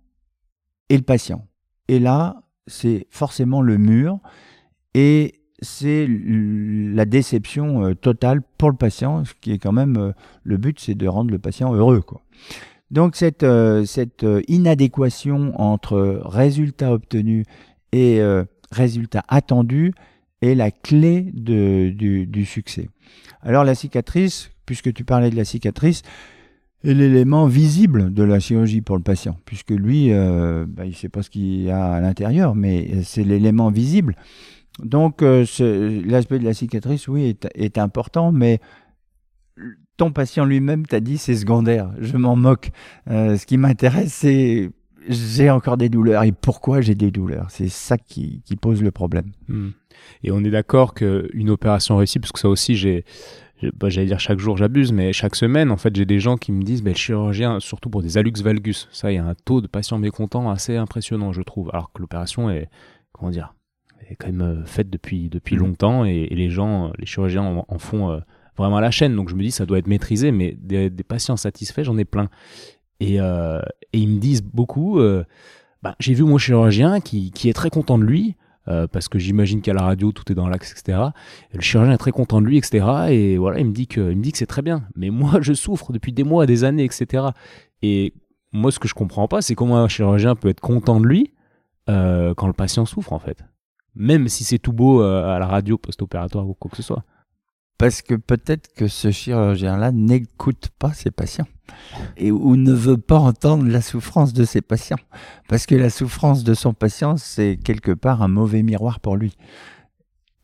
et le patient. Et là, c'est forcément le mur et c'est la déception euh, totale pour le patient, ce qui est quand même euh, le but, c'est de rendre le patient heureux. Quoi. Donc cette, euh, cette inadéquation entre résultats obtenus et résultats attendus est la clé du, succès. Alors la cicatrice, puisque tu parlais de la cicatrice, est l'élément visible de la chirurgie pour le patient, puisque lui, euh, bah, il ne sait pas ce qu'il y a à l'intérieur, mais c'est l'élément visible. Donc euh, l'aspect de la cicatrice, oui, est, important, mais ton patient lui-même t'a dit c'est secondaire, je m'en moque. Euh, ce qui m'intéresse, c'est j'ai encore des douleurs et pourquoi j'ai des douleurs? C'est ça qui, qui, pose le problème. Hmm. Et on est d'accord qu'une opération réussie, parce que ça aussi, j'ai, bah, j'allais dire chaque jour j'abuse, mais chaque semaine, en fait, j'ai des gens qui me disent, bah, le chirurgien, surtout pour des alux valgus, ça, il y a un taux de patients mécontents assez impressionnant, je trouve. Alors que l'opération est, comment dire, est quand même euh, faite depuis, depuis mmh. longtemps et, les gens, les chirurgiens en, font euh, vraiment à la chaîne. Donc je me dis, ça doit être maîtrisé, mais des, patients satisfaits, j'en ai plein. Et, euh, et, ils me disent beaucoup, bah, j'ai vu mon chirurgien qui, qui est très content de lui. Euh, parce que j'imagine qu'à la radio tout est dans l'axe, etc. le chirurgien est très content de lui, etc. Et voilà, il me dit que, c'est très bien. Mais moi, (laughs) je souffre depuis des mois, des années, etc. Et moi, ce que je comprends pas, c'est comment un chirurgien peut être content de lui euh, quand le patient souffre, en fait. Même si c'est tout beau euh, à la radio post-opératoire ou quoi que ce soit. Parce que peut-être que ce chirurgien-là n'écoute pas ses patients et ou ne veut pas entendre la souffrance de ses patients. Parce que la souffrance de son patient, c'est quelque part un mauvais miroir pour lui.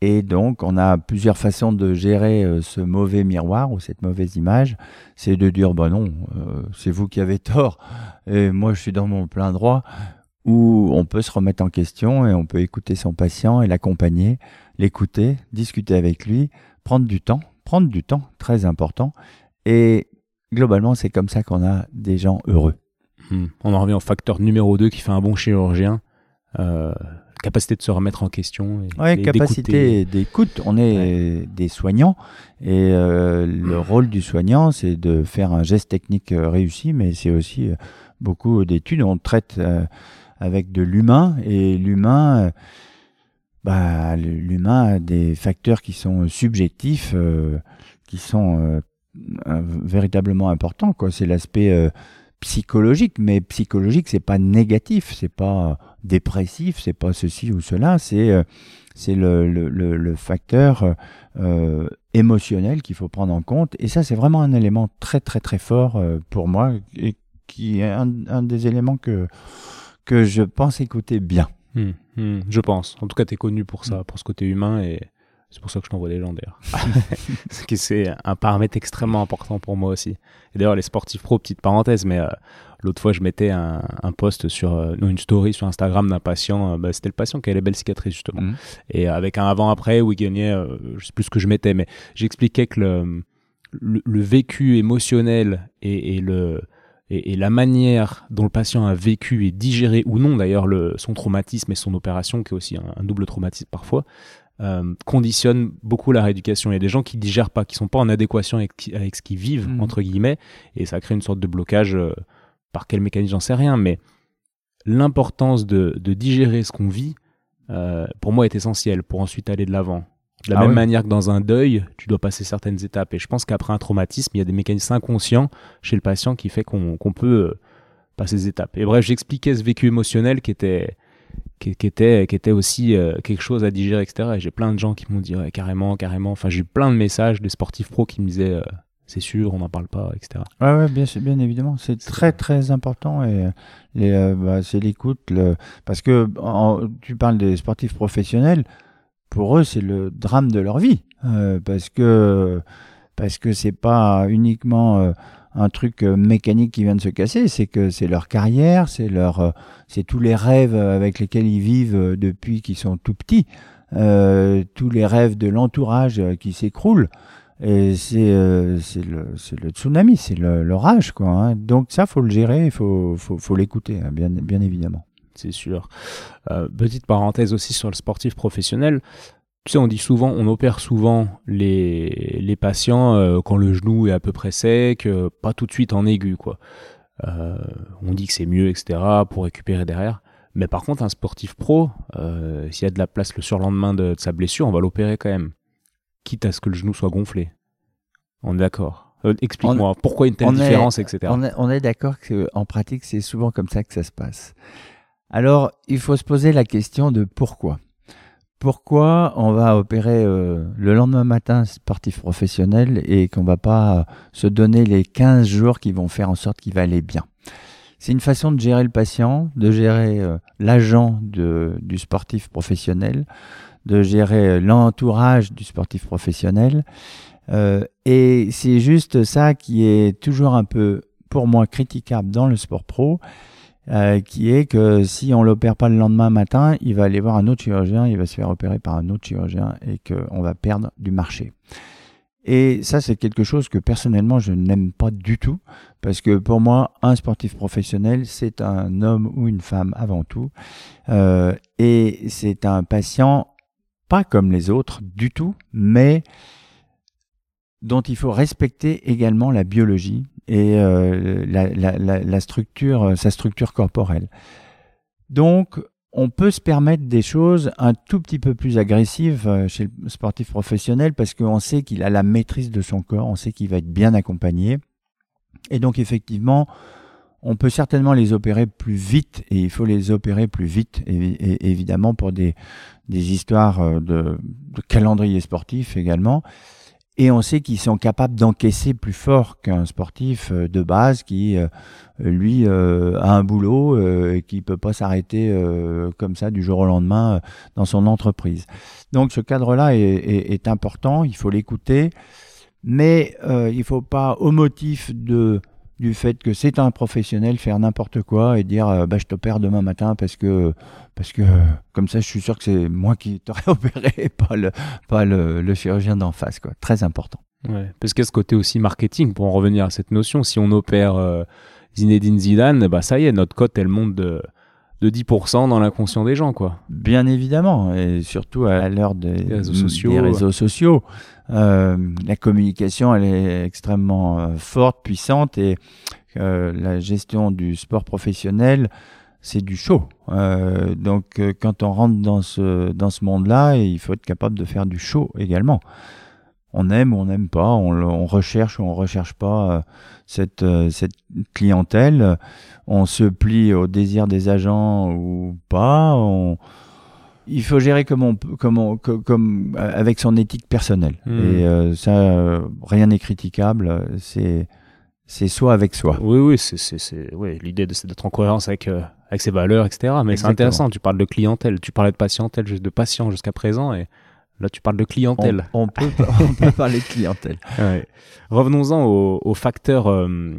Et donc, on a plusieurs façons de gérer euh, ce mauvais miroir ou cette mauvaise image. C'est de dire, ben non, euh, c'est vous qui avez tort, et moi je suis dans mon plein droit. Ou on peut se remettre en question et on peut écouter son patient et l'accompagner, l'écouter, discuter avec lui, prendre du temps, prendre du temps, très important. Et globalement, c'est comme ça qu'on a des gens heureux. Hmm. On en revient au facteur numéro 2 qui fait un bon chirurgien. Euh, capacité de se remettre en question. Oui, capacité d'écoute. On est des soignants et euh, le rôle du soignant, c'est de faire un geste technique euh, réussi, mais c'est aussi beaucoup d'études. On traite avec de l'humain et l'humain bah, l'humain a des facteurs qui sont subjectifs, euh, qui sont euh, véritablement importants. Quoi. C'est l'aspect euh, psychologique, mais psychologique, c'est pas négatif, c'est pas dépressif, c'est pas ceci ou cela, c'est c'est le, le, le, facteur émotionnel qu'il faut prendre en compte. Et ça, c'est vraiment un élément très très très fort pour moi et qui est un, un des éléments que que je pense écouter bien. Hmm, hmm, je pense. En tout cas, tu es connu pour ça, hmm. pour ce côté humain, et c'est pour ça que je t'envoie des gens d'ailleurs. (laughs) c'est un paramètre extrêmement important pour moi aussi. Et d'ailleurs, les sportifs pro, petite parenthèse, mais euh, l'autre fois, je mettais un, post sur euh, une story sur Instagram d'un patient. Euh, bah, c'était le patient qui avait les belles cicatrices, justement. Et avec un avant-après où il gagnait, je sais plus ce que je mettais, mais j'expliquais que le, le, vécu émotionnel et, et le et, la manière dont le patient a vécu et digéré ou non d'ailleurs son traumatisme et son opération, qui est aussi un, double traumatisme parfois, euh, conditionne beaucoup la rééducation. Il y a des gens qui digèrent pas, qui sont pas en adéquation avec, ce qu'ils vivent, mmh. entre guillemets, et ça crée une sorte de blocage. Euh, par quel mécanisme, j'en sais rien, mais l'importance de, digérer ce qu'on vit, euh, pour moi, est essentielle pour ensuite aller de l'avant. De la ah même manière que dans un deuil, tu dois passer certaines étapes. Et je pense qu'après un traumatisme, il y a des mécanismes inconscients chez le patient qui fait qu'on peut euh, passer ces étapes. Et bref, j'expliquais ce vécu émotionnel qui était, qui, était, qui était aussi euh, quelque chose à digérer, etc. Et j'ai plein de gens qui m'ont dit carrément, carrément. Enfin, j'ai eu plein de messages des sportifs pros qui me disaient euh, c'est sûr, on n'en parle pas, etc. Ouais, ouais bien, bien évidemment. C'est très, très important. Et les, bah, c'est l'écoute. Le... Parce que tu parles des sportifs professionnels pour eux, c'est le drame de leur vie, euh, parce que parce que c'est pas uniquement euh, un truc euh, mécanique qui vient de se casser, c'est que c'est leur carrière, c'est leur, c'est tous les rêves avec lesquels ils vivent depuis qu'ils sont tout petits, tous les rêves de l'entourage qui s'écroulent. Et c'est le, le, tsunami, c'est l'orage. quoi. Hein. Donc ça, faut le gérer, il faut, faut, faut l'écouter, hein, bien, bien évidemment. C'est sûr. petite parenthèse aussi sur le sportif professionnel. Tu sais, on dit souvent, on opère souvent les, les patients quand le genou est à peu près sec, pas tout de suite en aigu, quoi. on dit que c'est mieux, etc., pour récupérer derrière. Mais par contre, un sportif pro, euh, s'il y a de la place le surlendemain de, de sa blessure, on va l'opérer quand même. Quitte à ce que le genou soit gonflé. On est d'accord. Euh, explique-moi, pourquoi une telle différence, etc. On est, on est d'accord qu'en pratique, c'est souvent comme ça que ça se passe. Alors, il faut se poser la question de pourquoi. Pourquoi on va opérer euh, le lendemain matin sportif professionnel et qu'on va pas se donner les 15 jours qui vont faire en sorte qu'il va aller bien? C'est une façon de gérer le patient, de gérer euh, l'agent du sportif professionnel, de gérer euh, l'entourage du sportif professionnel. Et c'est juste ça qui est toujours un peu, pour moi, critiquable dans le sport pro, qui est que si on l'opère pas le lendemain matin, il va aller voir un autre chirurgien, il va se faire opérer par un autre chirurgien et qu'on va perdre du marché. Et ça, c'est quelque chose que personnellement, je n'aime pas du tout, parce que pour moi, un sportif professionnel, c'est un homme ou une femme avant tout, euh, et c'est un patient pas comme les autres du tout, mais dont il faut respecter également la biologie et euh, la, la, la, structure, sa structure corporelle. Donc, on peut se permettre des choses un tout petit peu plus agressives euh, chez le sportif professionnel parce qu'on sait qu'il a la maîtrise de son corps, on sait qu'il va être bien accompagné. Et donc effectivement, on peut certainement les opérer plus vite et il faut les opérer plus vite, évidemment pour des, des histoires euh, de, de calendrier sportif également. Et on sait qu'ils sont capables d'encaisser plus fort qu'un sportif euh, de base qui, euh, lui, euh, a un boulot et qui peut pas s'arrêter comme ça du jour au lendemain dans son entreprise. Donc ce cadre-là est, est, important, il faut l'écouter, mais il faut pas, au motif de du fait que c'est un professionnel faire n'importe quoi et dire euh, bah, je t'opère demain matin parce que parce que comme ça je suis sûr que c'est moi qui t'aurais (laughs) opéré pas le pas le, chirurgien d'en face quoi. Très important. Ouais, parce qu'il y a ce côté aussi marketing pour en revenir à cette notion si on opère euh, Zinedine Zidane bah ça y est notre cote elle monte de de 10% dans l'inconscient des gens, quoi. Bien évidemment, et surtout à l'heure des, réseaux sociaux. Des réseaux sociaux. Euh, la communication, elle est extrêmement euh, forte, puissante, et euh, la gestion du sport professionnel, c'est du show. Donc, quand on rentre dans ce, dans ce monde-là, il faut être capable de faire du show également on aime ou on n'aime pas, on, recherche ou on recherche pas euh, cette, euh, cette clientèle, on se plie au désir des agents ou pas, il faut gérer comme on comme, comme euh, avec son éthique personnelle. Hmm. Et ça, rien n'est critiquable. C'est c'est soi avec soi. Oui, oui, c'est c'est ouais, l'idée d'être en cohérence avec avec ses valeurs, etc. Mais c'est intéressant. Tu parles de clientèle, tu parlais de patientèle, de patient jusqu'à présent, et Là, tu parles de clientèle. On, peut, parler de clientèle. (laughs) Revenons-en aux, facteurs euh,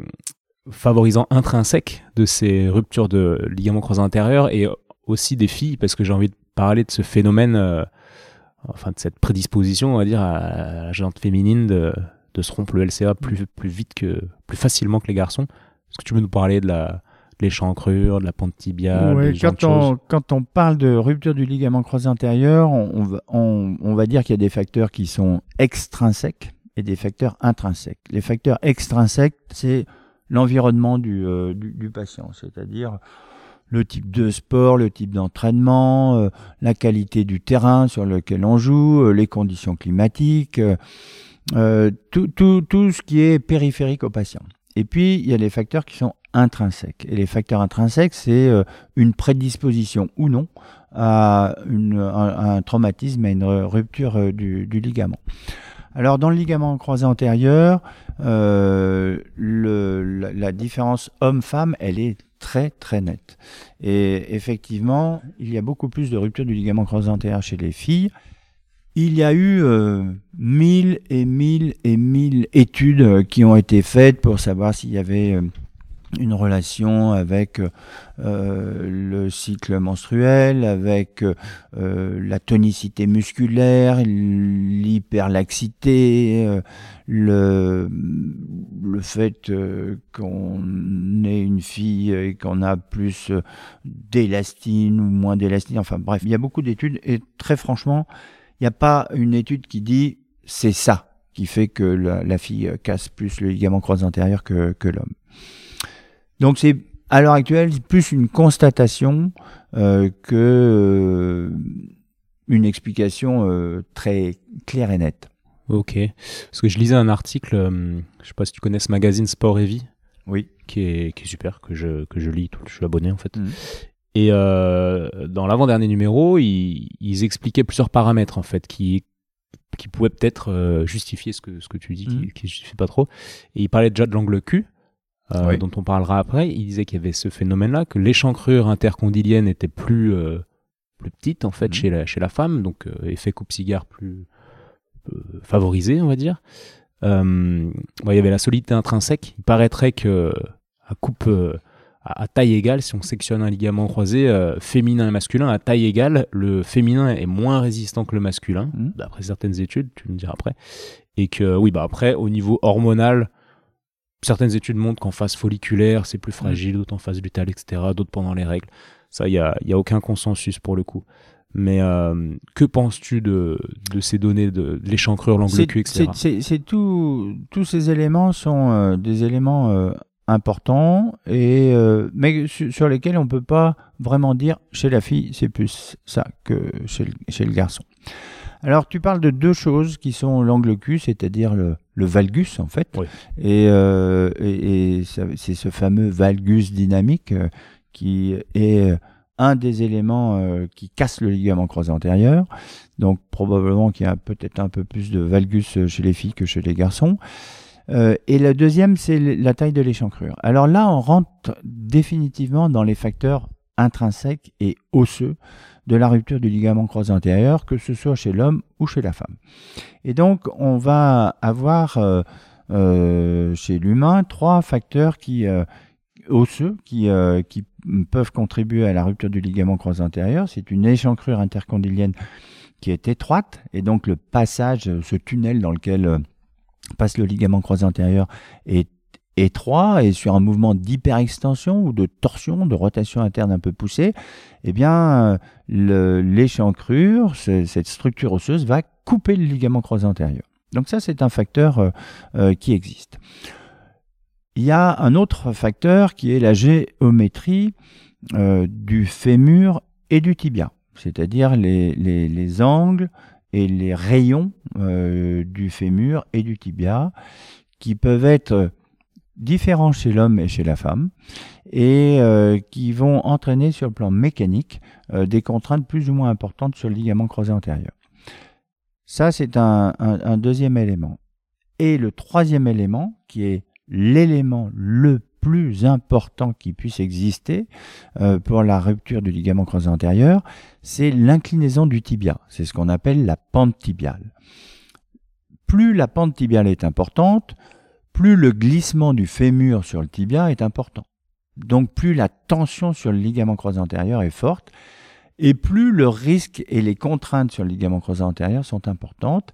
favorisant intrinsèques de ces ruptures de ligaments croisés intérieurs et aussi des filles, parce que j'ai envie de parler de ce phénomène, euh, enfin de cette prédisposition, on va dire, à la jante féminine de, de se rompre le LCA plus, plus vite que, plus facilement que les garçons. Est-ce que tu veux nous parler de la, l'échancrure, de la pente tibiale. quand, on, quand on parle de rupture du ligament croisé antérieur, on, on, on va dire qu'il y a des facteurs qui sont extrinsèques et des facteurs intrinsèques. Les facteurs extrinsèques, c'est l'environnement du, euh, du, patient, c'est-à-dire le type de sport, le type d'entraînement, euh, la qualité du terrain sur lequel on joue, euh, les conditions climatiques, tout, tout, tout ce qui est périphérique au patient. Et puis, il y a les facteurs qui sont intrinsèques. Et les facteurs intrinsèques, c'est euh, une prédisposition ou non à, un, traumatisme, à une rupture euh, du, ligament. Alors, dans le ligament croisé antérieur, euh, la, différence homme-femme, elle est très très nette. Et effectivement, il y a beaucoup plus de rupture du ligament croisé antérieur chez les filles. Il y a eu mille et mille et mille études qui ont été faites pour savoir s'il y avait une relation avec euh, le cycle menstruel, avec euh, la tonicité musculaire, l'hyperlaxité, euh, le, le fait qu'on est une fille et qu'on a plus d'élastine ou moins d'élastine. Enfin bref, il y a beaucoup d'études et très franchement, n'y a pas une étude qui dit c'est ça qui fait que la, fille casse plus le ligament croisé antérieur que, que l'homme. Donc c'est à l'heure actuelle plus une constatation euh, que euh, une explication euh, très claire et nette. Ok. Parce que je lisais un article, je sais pas si tu connais ce magazine Sport et Vie. Oui. Qui est, qui est super, que je, que je lis, je suis abonné en fait. Mhm. Et dans l'avant-dernier numéro, ils, ils, expliquaient plusieurs paramètres en fait qui, qui pouvaient peut-être justifier ce que, ce que tu dis, qui, ne mhm. justifie pas trop. Et ils parlaient déjà de l'angle Q. Euh, dont on parlera après, il disait qu'il y avait ce phénomène-là, que l'échancrure intercondylienne était plus, euh, plus petite en fait mhm. chez, la, chez la femme, donc euh, effet coupe-cigare plus favorisé, on va dire. il y avait la solidité intrinsèque. Il paraîtrait que à coupe à, taille égale, si on sectionne un ligament croisé féminin et masculin, à taille égale, le féminin est moins résistant que le masculin, mhm. d'après certaines études, tu me diras après. Et que oui, bah après, au niveau hormonal, certaines études montrent qu'en phase folliculaire, c'est plus fragile, d'autres en phase lutéale, etc., d'autres pendant les règles. Ça, il n'y a, y a aucun consensus pour le coup. Mais euh, que penses-tu de, de, ces données de, l'échancrure, l'angle Q, etc. C'est tout, tous ces éléments sont euh, des éléments euh, importants, et, mais sur lesquels on ne peut pas vraiment dire chez la fille, c'est plus ça que chez chez le garçon. Alors, tu parles de deux choses qui sont l'angle Q, c'est-à-dire le, valgus, en fait. Et, euh, c'est ce fameux valgus dynamique euh, qui est un des éléments euh, qui casse le ligament croisé antérieur. Donc, probablement qu'il y a peut-être un peu plus de valgus chez les filles que chez les garçons. Et le deuxième, c'est la taille de l'échancrure. Alors là, on rentre définitivement dans les facteurs intrinsèques et osseux de la rupture du ligament croisé antérieur, que ce soit chez l'homme ou chez la femme. Et donc, on va avoir euh, euh, chez l'humain trois facteurs qui, euh, osseux qui, qui peuvent contribuer à la rupture du ligament croisé antérieur. C'est une échancrure intercondylienne qui est étroite, et donc le passage, ce tunnel dans lequel passe le ligament croisé antérieur est étroit et sur un mouvement d'hyperextension ou de torsion, de rotation interne un peu poussée, eh bien, l'échancrure, cette structure osseuse, va couper le ligament croisé antérieur. Donc ça, c'est un facteur euh, euh, qui existe. Il y a un autre facteur qui est la géométrie euh, du fémur et du tibia, c'est-à-dire les, les, angles et les rayons du fémur et du tibia qui peuvent être différents chez l'homme et chez la femme, et euh, qui vont entraîner sur le plan mécanique euh, des contraintes plus ou moins importantes sur le ligament croisé antérieur. Ça, c'est un, deuxième élément. Et le troisième élément, qui est l'élément le plus important qui puisse exister euh, pour la rupture du ligament croisé antérieur, c'est l'inclinaison du tibia. C'est ce qu'on appelle la pente tibiale. Plus la pente tibiale est importante, plus le glissement du fémur sur le tibia est important. Donc plus la tension sur le ligament croisé antérieur est forte, et plus le risque et les contraintes sur le ligament croisé antérieur sont importantes.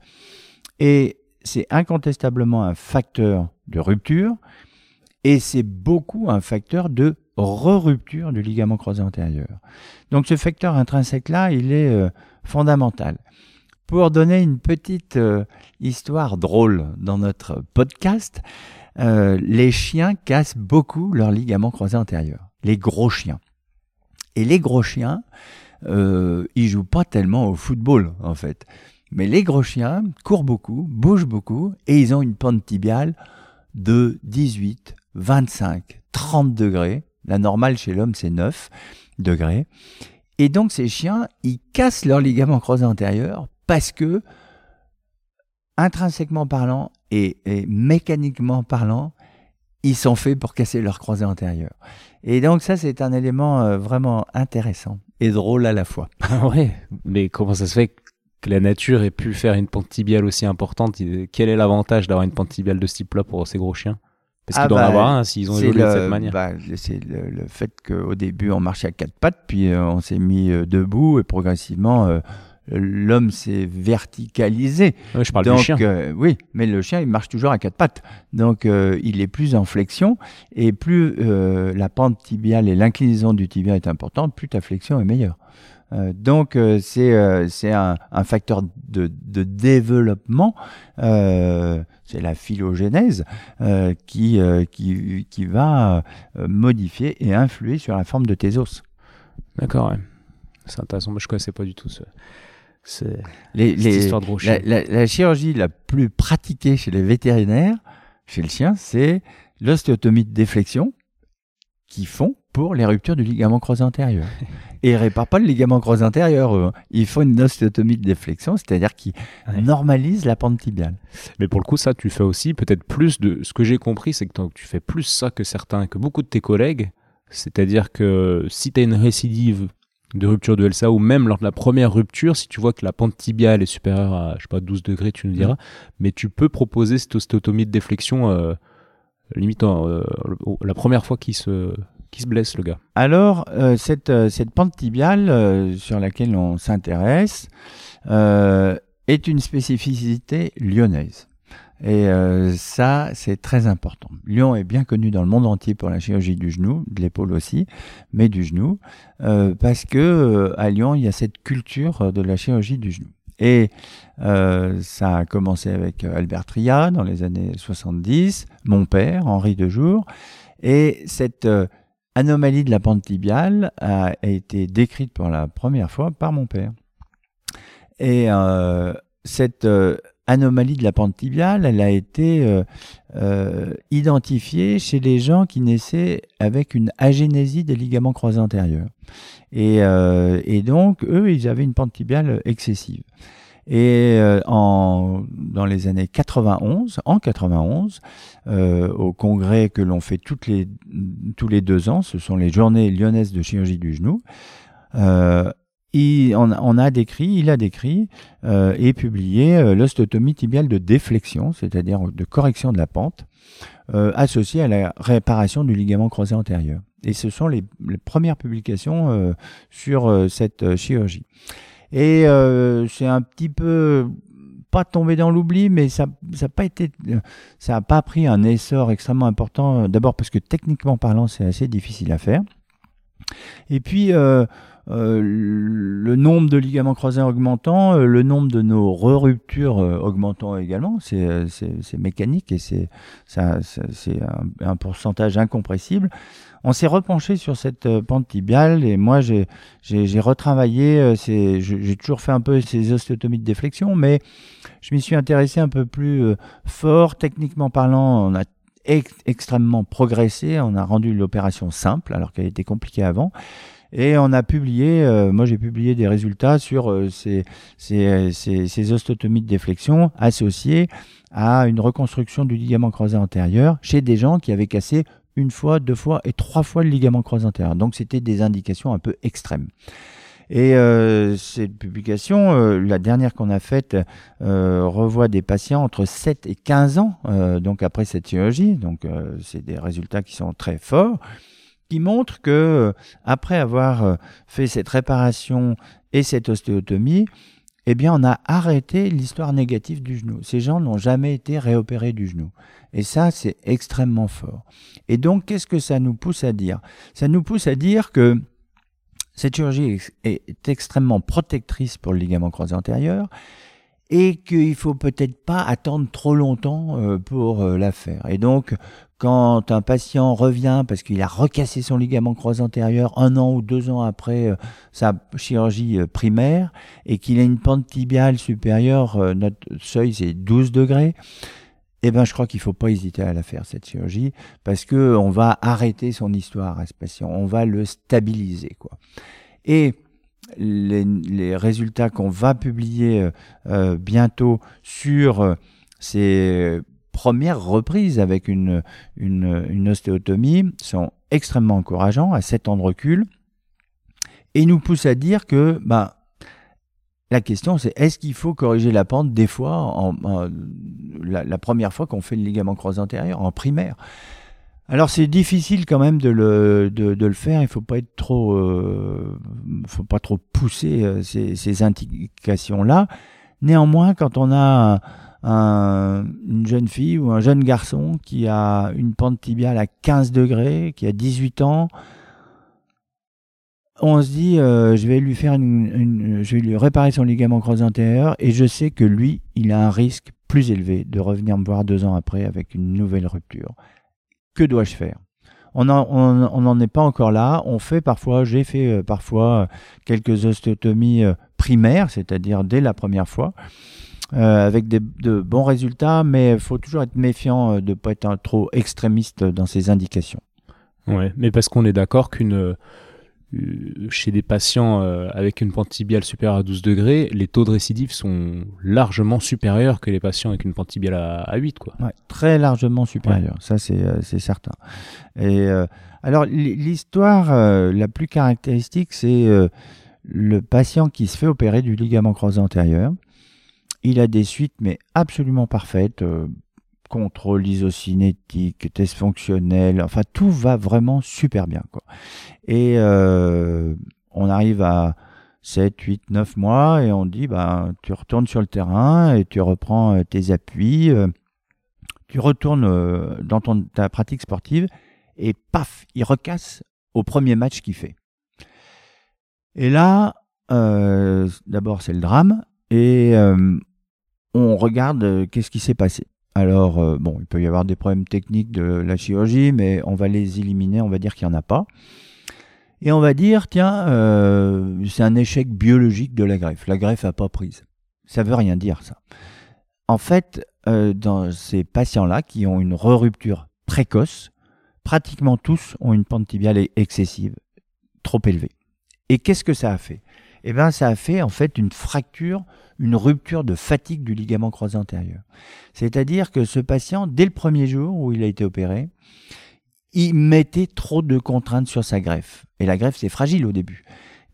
Et c'est incontestablement un facteur de rupture, et c'est beaucoup un facteur de re-rupture du ligament croisé antérieur. Donc ce facteur intrinsèque-là, il est euh, fondamental. Pour donner une petite euh, histoire drôle dans notre podcast, euh, les chiens cassent beaucoup leurs ligaments croisés antérieurs. Les gros chiens. Et les gros chiens, ils jouent pas tellement au football en fait. Mais les gros chiens courent beaucoup, bougent beaucoup et ils ont une pente tibiale de 18, 25, 30 degrés. La normale chez l'homme, c'est 9 degrés. Et donc ces chiens, ils cassent leurs ligaments croisés antérieurs parce que, intrinsèquement parlant et, mécaniquement parlant, ils sont faits pour casser leur croisée antérieure. Et donc ça, c'est un élément euh, vraiment intéressant et drôle à la fois. (laughs) Ah ouais, mais comment ça se fait que la nature ait pu faire une pente tibiale aussi importante? Quel est l'avantage d'avoir une pente tibiale de ce type-là pour ces gros chiens? Parce qu'il doit en bah, avoir un s'ils ont évolué de cette manière. bah, c'est le, le fait qu'au début on marchait à quatre pattes, puis euh, on s'est mis euh, debout et progressivement euh, l'homme s'est verticalisé. Ouais, je parle Donc du chien. euh, oui, mais le chien il marche toujours à quatre pattes, donc euh, il est plus en flexion et plus euh, la pente tibiale et l'inclinaison du tibia est importante, plus ta flexion est meilleure. Euh, donc euh, c'est euh, c'est un, un facteur de, de développement, euh, c'est la phylogénèse euh, qui, euh, qui qui va euh, modifier et influer sur la forme de tes os. D'accord, ouais. C'est intéressant. Moi, je connaissais pas du tout ce, ce- Les, cette les- histoire de gros. La, la- la chirurgie la plus pratiquée chez les vétérinaires, chez le chien, c'est l'ostéotomie de déflexion qu'ils font pour les ruptures du ligament croisé antérieur. (laughs) Et ils réparent pas le ligament croisé antérieur, eux. Ils font une ostéotomie de déflexion, c'est-à-dire qu'ils Ouais. normalisent la pente tibiale. Mais pour le coup, ça, tu fais aussi peut-être plus de. Ce que j'ai compris, c'est que tu fais plus ça que certains, que beaucoup de tes collègues. C'est-à-dire que si tu as une récidive de rupture de LCA ou même lors de la première rupture, si tu vois que la pente tibiale est supérieure à, je sais pas, 12 degrés, tu nous diras, mais tu peux proposer cette ostéotomie de déflexion euh, limite euh, la première fois qu'il se, qu'il se blesse, le gars. Alors, euh, cette, euh, cette pente tibiale euh, sur laquelle on s'intéresse est une spécificité lyonnaise. Et ça, c'est très important. Lyon est bien connu dans le monde entier pour la chirurgie du genou, de l'épaule aussi, mais du genou, parce que à Lyon, il y a cette culture de la chirurgie du genou. Et ça a commencé avec Albert Tria dans les années 70, mon père, Henri Dejour, et cette anomalie de la pente tibiale a, été décrite pour la première fois par mon père. Et euh, cette euh, anomalie de la pente tibiale, elle a été euh, identifiée chez les gens qui naissaient avec une agénésie des ligaments croisés antérieurs. Et donc, eux, ils avaient une pente tibiale excessive. Et euh, en, dans les années 91, en 91, euh, au congrès que l'on fait toutes les, tous les deux ans, ce sont les journées lyonnaises de chirurgie du genou, euh, il, on, on a décrit, il a décrit euh, et publié euh, l'ostéotomie tibiale de déflexion, c'est-à-dire de correction de la pente, euh, associée à la réparation du ligament croisé antérieur. Et ce sont les, les premières publications sur cette chirurgie. Et euh, c'est un petit peu pas tombé dans l'oubli, mais ça n'a pas été, ça n'a pas pris un essor extrêmement important. D'abord parce que techniquement parlant, c'est assez difficile à faire. Et puis euh, euh, le nombre de ligaments croisés augmentant, euh, le nombre de nos re-ruptures euh, augmentant également, c'est mécanique et c'est ça- ça- c'est un, un pourcentage incompressible. On s'est repenché sur cette euh, pente tibiale et moi j'ai retravaillé, euh, j'ai toujours fait un peu ces ostéotomies de déflexion, mais je m'y suis intéressé un peu plus euh, fort, techniquement parlant, on a ex- extrêmement progressé, on a rendu l'opération simple alors qu'elle était compliquée avant. Et on a publié, moi j'ai publié des résultats sur ces, ces, ces, ces de déflexion associées à une reconstruction du ligament croisé antérieur chez des gens qui avaient cassé une fois, deux fois et trois fois le ligament croisé. Donc c'était des indications un peu extrêmes. Et euh, cette publication, euh, la dernière qu'on a faite, euh, revoit des patients entre 7 et 15 ans, donc après cette chirurgie. Donc c'est des résultats qui sont très forts, qui montrent que après avoir fait cette réparation et cette ostéotomie, eh bien, on a arrêté l'histoire négative du genou. Ces gens n'ont jamais été réopérés du genou. Et ça, c'est extrêmement fort. Et donc, qu'est-ce que ça nous pousse à dire? Ça nous pousse à dire que cette chirurgie est, extrêmement protectrice pour le ligament croisé antérieur et qu'il faut peut-être pas attendre trop longtemps euh, pour euh, la faire. Et donc, quand un patient revient parce qu'il a recassé son ligament croisé antérieur un an ou deux ans après euh, sa chirurgie primaire et qu'il a une pente tibiale supérieure, notre seuil c'est 12 degrés, eh ben, je crois qu'il faut pas hésiter à la faire cette chirurgie parce que on va arrêter son histoire à ce patient, on va le stabiliser quoi. Et les, résultats qu'on va publier euh, euh, bientôt sur euh, ces premières reprises avec une, une, une ostéotomie sont extrêmement encourageants à 7 ans de recul et nous poussent à dire que ben, la question, c'est est-ce qu'il faut corriger la pente des fois, en, la, première fois qu'on fait le ligament croisé antérieur, en primaire? Alors c'est difficile quand même de le, de, le faire, il faut pas être trop, euh, faut pas trop pousser euh, ces, indications-là. Néanmoins, quand on a une jeune fille ou un jeune garçon qui a une pente tibiale à 15 degrés, qui a 18 ans, on se dit, euh, je vais lui faire une, je vais lui réparer son ligament croisé antérieur et je sais que lui, il a un risque plus élevé de revenir me voir deux ans après avec une nouvelle rupture. Que dois-je faire? On n'en est pas encore là. On fait parfois, j'ai fait euh, parfois euh, quelques ostéotomies primaires, c'est-à-dire dès la première fois, avec de bons résultats, mais il faut toujours être méfiant de ne pas être trop extrémiste dans ses indications. Ouais, mais parce qu'on est d'accord qu'une chez des patients euh, avec une pente tibiale supérieure à 12 degrés, les taux de récidive sont largement supérieurs que les patients avec une pente tibiale à, 8. Quoi. très largement supérieurs, ça euh, c'est certain. Et alors l'histoire la plus caractéristique, c'est le patient qui se fait opérer du ligament croisé antérieur. Il a des suites mais absolument parfaites contrôle isocinétique, test fonctionnel, enfin tout va vraiment super bien. Quoi. Et euh, on arrive à 7, 8, 9 mois et on dit bah, tu retournes sur le terrain et tu reprends euh, tes appuis, euh, tu retournes dans ton, ta pratique sportive et paf, il recasse au premier match qu'il fait. Et là, d'abord c'est le drame et on regarde qu'est-ce qui s'est passé. Alors, euh, bon, il peut y avoir des problèmes techniques de la chirurgie, mais on va les éliminer, on va dire qu'il n'y en a pas. Et on va dire, tiens, euh, c'est un échec biologique de la greffe. La greffe n'a pas prise. Ça veut rien dire, ça. En fait, euh, dans ces patients-là qui ont une re-rupture précoce, pratiquement tous ont une pente tibiale excessive, trop élevée. Et qu'est-ce que ça a fait? Eh bien, ça a fait en fait une fracture une rupture de fatigue du ligament croisé antérieur. C'est-à-dire que ce patient, dès le premier jour où il a été opéré, il mettait trop de contraintes sur sa greffe. Et la greffe, c'est fragile au début.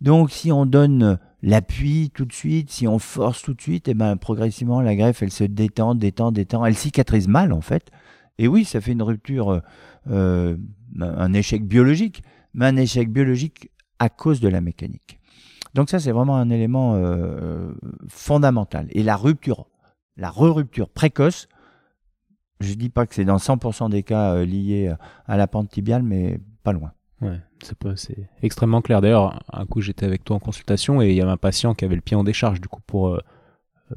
Donc, si on donne l'appui tout de suite, si on force tout de suite, eh ben, progressivement, la greffe, elle se détend, détend, détend. Elle cicatrise mal, en fait. Et oui, ça fait une rupture, euh, un échec biologique, mais un échec biologique à cause de la mécanique. Donc ça, c'est vraiment un élément euh, fondamental. Et la rupture, la re-rupture précoce, je ne dis pas que c'est dans 100% des cas euh, liés à la pente tibiale, mais pas loin. Ouais, c'est extrêmement clair. D'ailleurs, un coup, j'étais avec toi en consultation et il y avait un patient qui avait le pied en décharge, du coup, pour euh,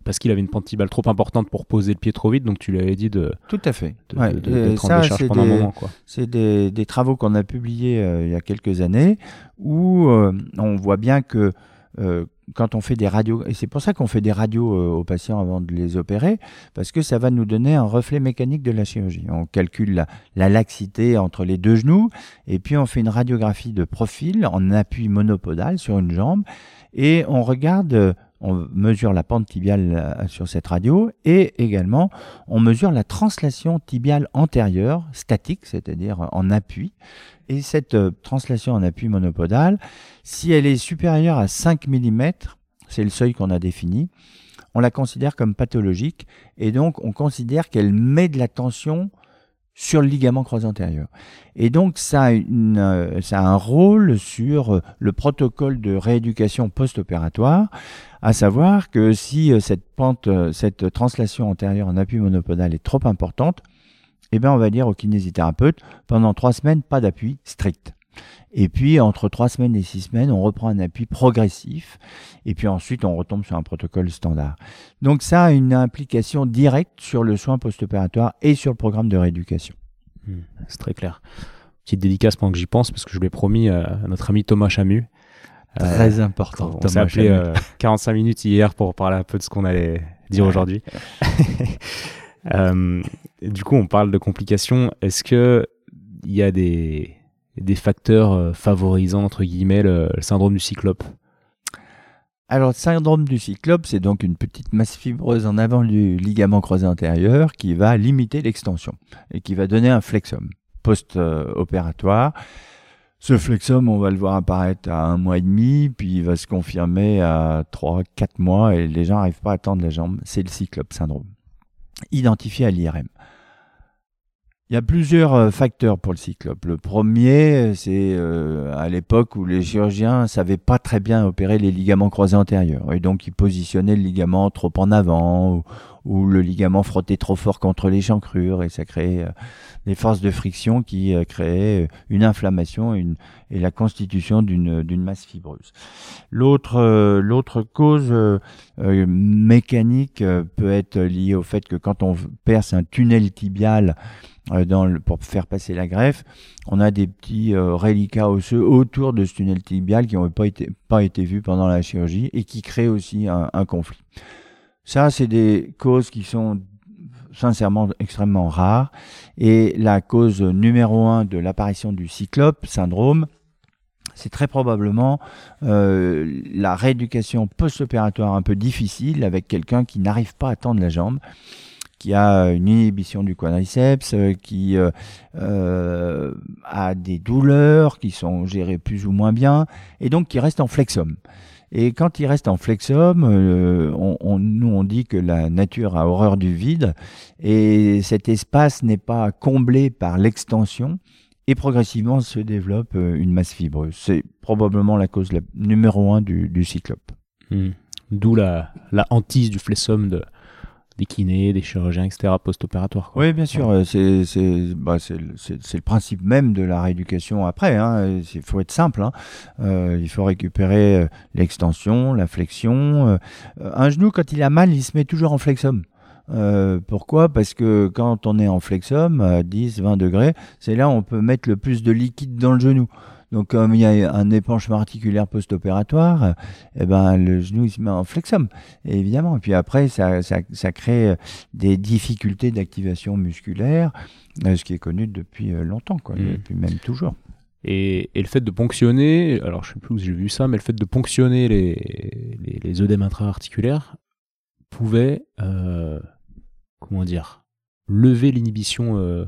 parce qu'il avait une pente trop importante pour poser le pied trop vite, donc tu lui avais dit de. Tout à fait. De, en décharge pendant un moment. C'est des, des, travaux qu'on a publiés il y a quelques années où on voit bien que euh, quand on fait des radios, et c'est pour ça qu'on fait des radios euh, aux patients avant de les opérer, parce que ça va nous donner un reflet mécanique de la chirurgie. On calcule la, la laxité entre les deux genoux, et puis on fait une radiographie de profil en appui monopodal sur une jambe, et on regarde on mesure la pente tibiale euh, sur cette radio et également on mesure la translation tibiale antérieure statique, c'est-à-dire en appui. Et cette euh, translation en appui monopodal, si elle est supérieure à 5 mm, c'est le seuil qu'on a défini, on la considère comme pathologique et donc on considère qu'elle met de la tension sur le ligament croisé antérieur. Et donc ça a, une, euh, ça a un rôle sur le protocole de rééducation post-opératoire, à savoir que si euh, cette pente, cette translation antérieure en appui monopodal est trop importante, eh bien, on va dire au kinésithérapeute, pendant trois semaines, pas d'appui strict. Et puis, entre trois semaines et six semaines, on reprend un appui progressif. Et puis ensuite, on retombe sur un protocole standard. Donc, ça a une implication directe sur le soin post-opératoire et sur le programme de rééducation. Hmm, c'est très clair. Petite dédicace pendant que j'y pense, parce que je l'ai promis à notre ami Thomas Chamu. Très euh, important. On s'est appelé 45 minutes hier pour parler un peu de ce qu'on allait dire aujourd'hui. (laughs) Euh, du coup, on parle de complications. Est-ce que il y a des, des facteurs euh, favorisant entre guillemets le, syndrome du cyclope alors, le syndrome du cyclope, c'est donc une petite masse fibreuse en avant du ligament croisé antérieur qui va limiter l'extension et qui va donner un flexum post-opératoire. Ce flexum, on va le voir apparaître à un mois et demi, puis il va se confirmer à trois, quatre mois, et les gens n'arrivent pas à tendre la jambe. C'est le cyclope syndrome. Identifié à l'IRM. Il y a plusieurs euh, facteurs pour le cyclope. Le premier, c'est euh, à l'époque où les chirurgiens ne savaient pas très bien opérer les ligaments croisés antérieurs. Et donc, ils positionnaient le ligament trop en avant ou, le ligament frottait trop fort contre les chancrures et ça créait euh, des forces de friction qui créaient une inflammation et, la constitution d'une masse fibreuse. L'autre l'autre cause mécanique peut être liée au fait que quand on perce un tunnel tibial, euh, dans pour faire passer la greffe, on a des petits euh, reliquats osseux autour de ce tunnel tibial qui n'ont pas été, pas été vus pendant la chirurgie et qui créent aussi un, un conflit. Ça, c'est des causes qui sont sincèrement extrêmement rares. Et la cause numéro un de l'apparition du cyclope syndrome, c'est très probablement euh, la rééducation post-opératoire un peu difficile avec quelqu'un qui n'arrive pas à tendre la jambe qui a une inhibition du quadriceps, euh, qui euh, euh, a des douleurs qui sont gérées plus ou moins bien, et donc qui reste en flexum. Et quand il reste en flexum, on, nous on dit que la nature a horreur du vide, et cet espace n'est pas comblé par l'extension, et progressivement se développe une masse fibreuse. C'est probablement la cause numéro un du, cyclope. Hmm. D'où la, la hantise du flexum de, des kinés, des chirurgiens, etc., post-opératoires. Oui, bien sûr. Euh, bah, c'est le principe même de la rééducation après. Hein. Il faut être simple. Hein. Euh, il faut récupérer euh, l'extension, la flexion. un genou, quand il a mal, il se met toujours en flexum. pourquoi? Parce que quand on est en flexum à 10, 20 degrés, c'est là où on peut mettre le plus de liquide dans le genou. Donc, comme il y a un épanchement articulaire post-opératoire, eh ben, le genou il se met en flexum, évidemment. Et puis après, ça, ça, ça crée euh, des difficultés d'activation musculaire, euh, ce qui est connu depuis euh, longtemps, quoi, mmh. depuis même toujours. Et, et, le fait de ponctionner, alors je sais plus où j'ai vu ça, mais le fait de ponctionner les, les, les œdèmes intra-articulaires pouvait, euh, comment dire, lever l'inhibition euh,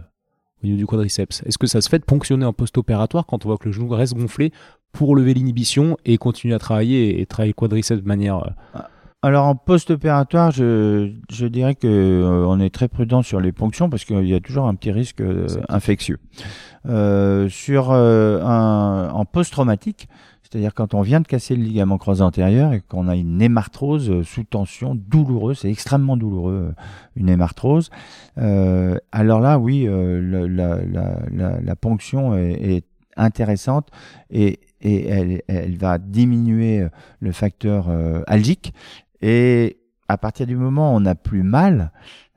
au niveau du quadriceps Est-ce que ça se fait de ponctionner en post-opératoire quand on voit que le genou reste gonflé pour lever l'inhibition et continuer à travailler et, travailler le quadriceps de manière... Euh, ah, alors en post-opératoire, je, je, dirais que euh, on est très prudent sur les ponctions parce qu'il y a toujours un petit risque euh, infectieux. sur un, en post-traumatique, c'est-à-dire quand on vient de casser le ligament croisé antérieur et qu'on a une hémarthrose euh, sous tension douloureuse, c'est extrêmement douloureux, euh, une hémarthrose. Euh, alors là, oui, la, ponction est, intéressante et, elle, va diminuer le facteur algique. Et à partir du moment où on n'a plus mal,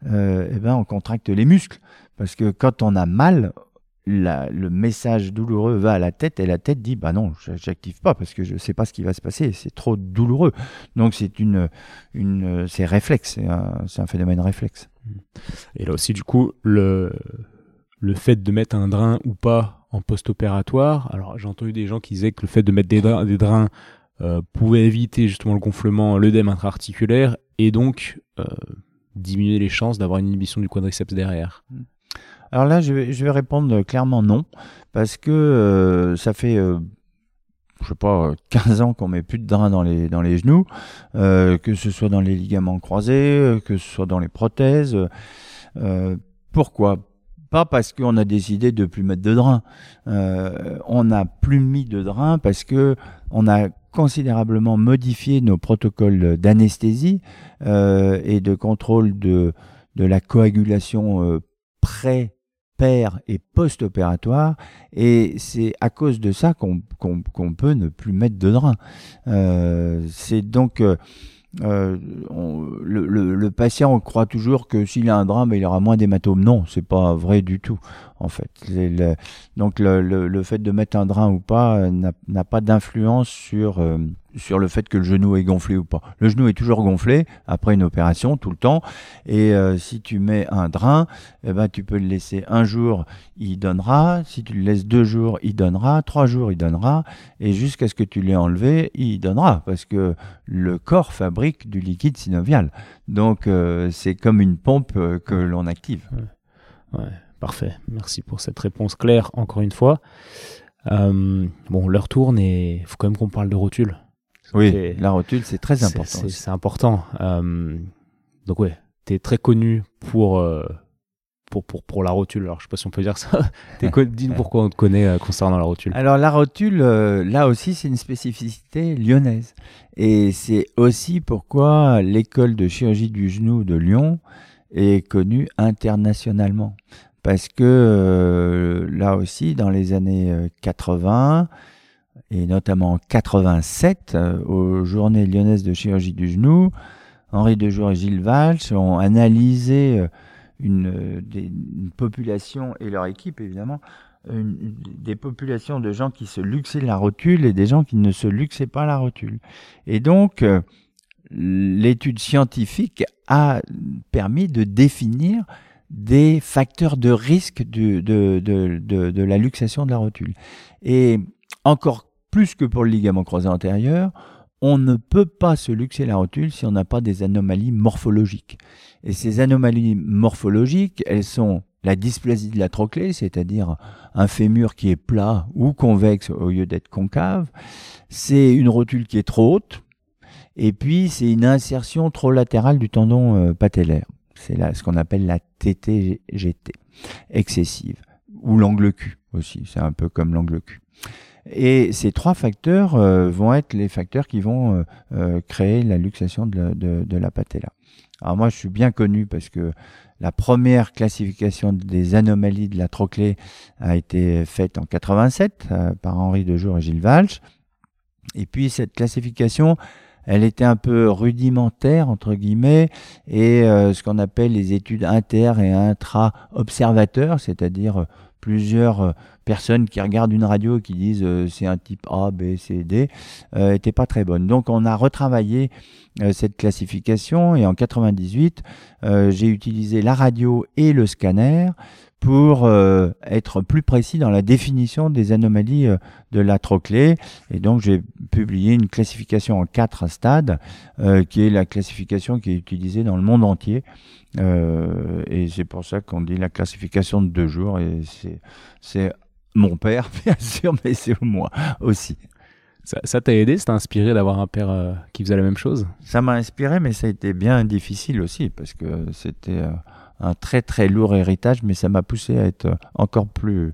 eh ben on contracte les muscles. Parce que quand on a mal, le message douloureux va à la tête et la tête dit bah non j'active pas parce que je sais pas ce qui va se passer c'est trop douloureux. Donc c'est une une c'est réflexe c'est un, phénomène réflexe. Et là aussi du coup le le fait de mettre un drain ou pas en post-opératoire alors j'ai entendu des gens qui disaient que le fait de mettre des drains, des drains euh, pouvait éviter justement le gonflement l'œdème intra-articulaire et donc euh, diminuer les chances d'avoir une inhibition du quadriceps derrière. Mm. Alors là, je vais, je vais répondre clairement non, parce que euh, ça fait, euh, je sais pas, (laughs) 15 ans qu'on met plus de drain dans les, dans les genoux, euh, que ce soit dans les ligaments croisés, que ce soit dans les prothèses. pourquoi pas parce qu'on a décidé de plus mettre de drain. on n'a plus mis de drain parce que on a considérablement modifié nos protocoles d'anesthésie et de contrôle de, de la coagulation pré et post-opératoire. Et c'est à cause de ça qu'on peut ne plus mettre de drain. Euh, c'est donc... Euh, euh, le, patient croit toujours que s'il a un drain, ben, il aura moins d'hématomes. Non, c'est pas vrai du tout, en fait. donc le, fait de mettre un drain ou pas n'a pas d'influence sur sur le fait que le genou est gonflé ou pas. Le genou est toujours gonflé après une opération tout le temps et euh, si tu mets un drain, eh ben tu peux le laisser un jour, il donnera, si tu le laisses deux jours, il donnera, trois jours, il donnera et jusqu'à ce que tu l'aies enlevé, il donnera parce que le corps fabrique du liquide synovial. Donc euh, c'est comme une pompe euh, que l'on active. Ouais. parfait. Merci pour cette réponse claire encore une fois. Euh, bon, l'heure tourne et il faut quand même qu'on parle de rotule. Oui, la rotule, c'est très important. C'est important. Euh, donc ouais, tu es très connu pour, euh, pour, pour, pour la rotule. Alors je sais pas si on peut dire ça. (laughs) Dis-nous pourquoi on te connaît euh, concernant la rotule. Alors la rotule, là aussi, c'est une spécificité lyonnaise. Et c'est aussi pourquoi l'école de chirurgie du genou de Lyon est connue internationalement. Parce que là aussi, dans les années euh, 80, et notamment en 87, euh, aux journées lyonnaises de chirurgie du genou, Henri Dejour et Gilles Valch ont analysé euh, une, euh, des- une population, et leur équipe évidemment, une- des populations de gens qui se luxaient la rotule et des gens qui ne se luxaient pas la rotule. Et donc, l'étude scientifique a permis de définir des facteurs de risque de, de, de, de la luxation de la rotule. Et encore plus que pour le ligament croisé antérieur, on ne peut pas se luxer la rotule si on n'a pas des anomalies morphologiques. Et ces anomalies morphologiques, elles sont la dysplasie de la trochlée, c'est-à-dire un fémur qui est plat ou convexe au lieu d'être concave. C'est une rotule qui est trop haute. Et puis, c'est une insertion trop latérale du tendon euh, patellaire. C'est ce qu'on appelle la TTGT, excessive. Ou l'angle Q aussi, c'est un peu comme l'angle Q. Et ces trois facteurs euh, vont être les facteurs qui vont euh, euh, créer la luxation de la, de, de la patella. Alors moi, je suis bien connu parce que la première classification des anomalies de la trochlée a été faite en 87 euh, par Henri Dejour et Gilles Valch. Et puis cette classification, elle était un peu rudimentaire entre guillemets et euh, ce qu'on appelle les études inter et intra observateurs, c'est-à-dire euh, plusieurs euh, personnes qui regardent une radio qui disent euh, c'est un type A, B, C, D, euh, était pas très bonne. Donc on a retravaillé euh, cette classification et en 98, euh, j'ai utilisé la radio et le scanner pour euh, être plus précis dans la définition des anomalies euh, de la trochlée. Et donc j'ai publié une classification en quatre stades, euh, qui est la classification qui est utilisée dans le monde entier. Euh, et c'est pour ça qu'on dit la classification de deux jours. Et c'est mon père, (laughs) bien sûr, mais c'est moi aussi. Ça t'a aidé, ça t'a inspiré d'avoir un père euh, qui faisait la même chose? Ça m'a inspiré, mais ça a été bien difficile aussi, parce que c'était euh, un très très lourd héritage, mais ça m'a poussé à être encore plus,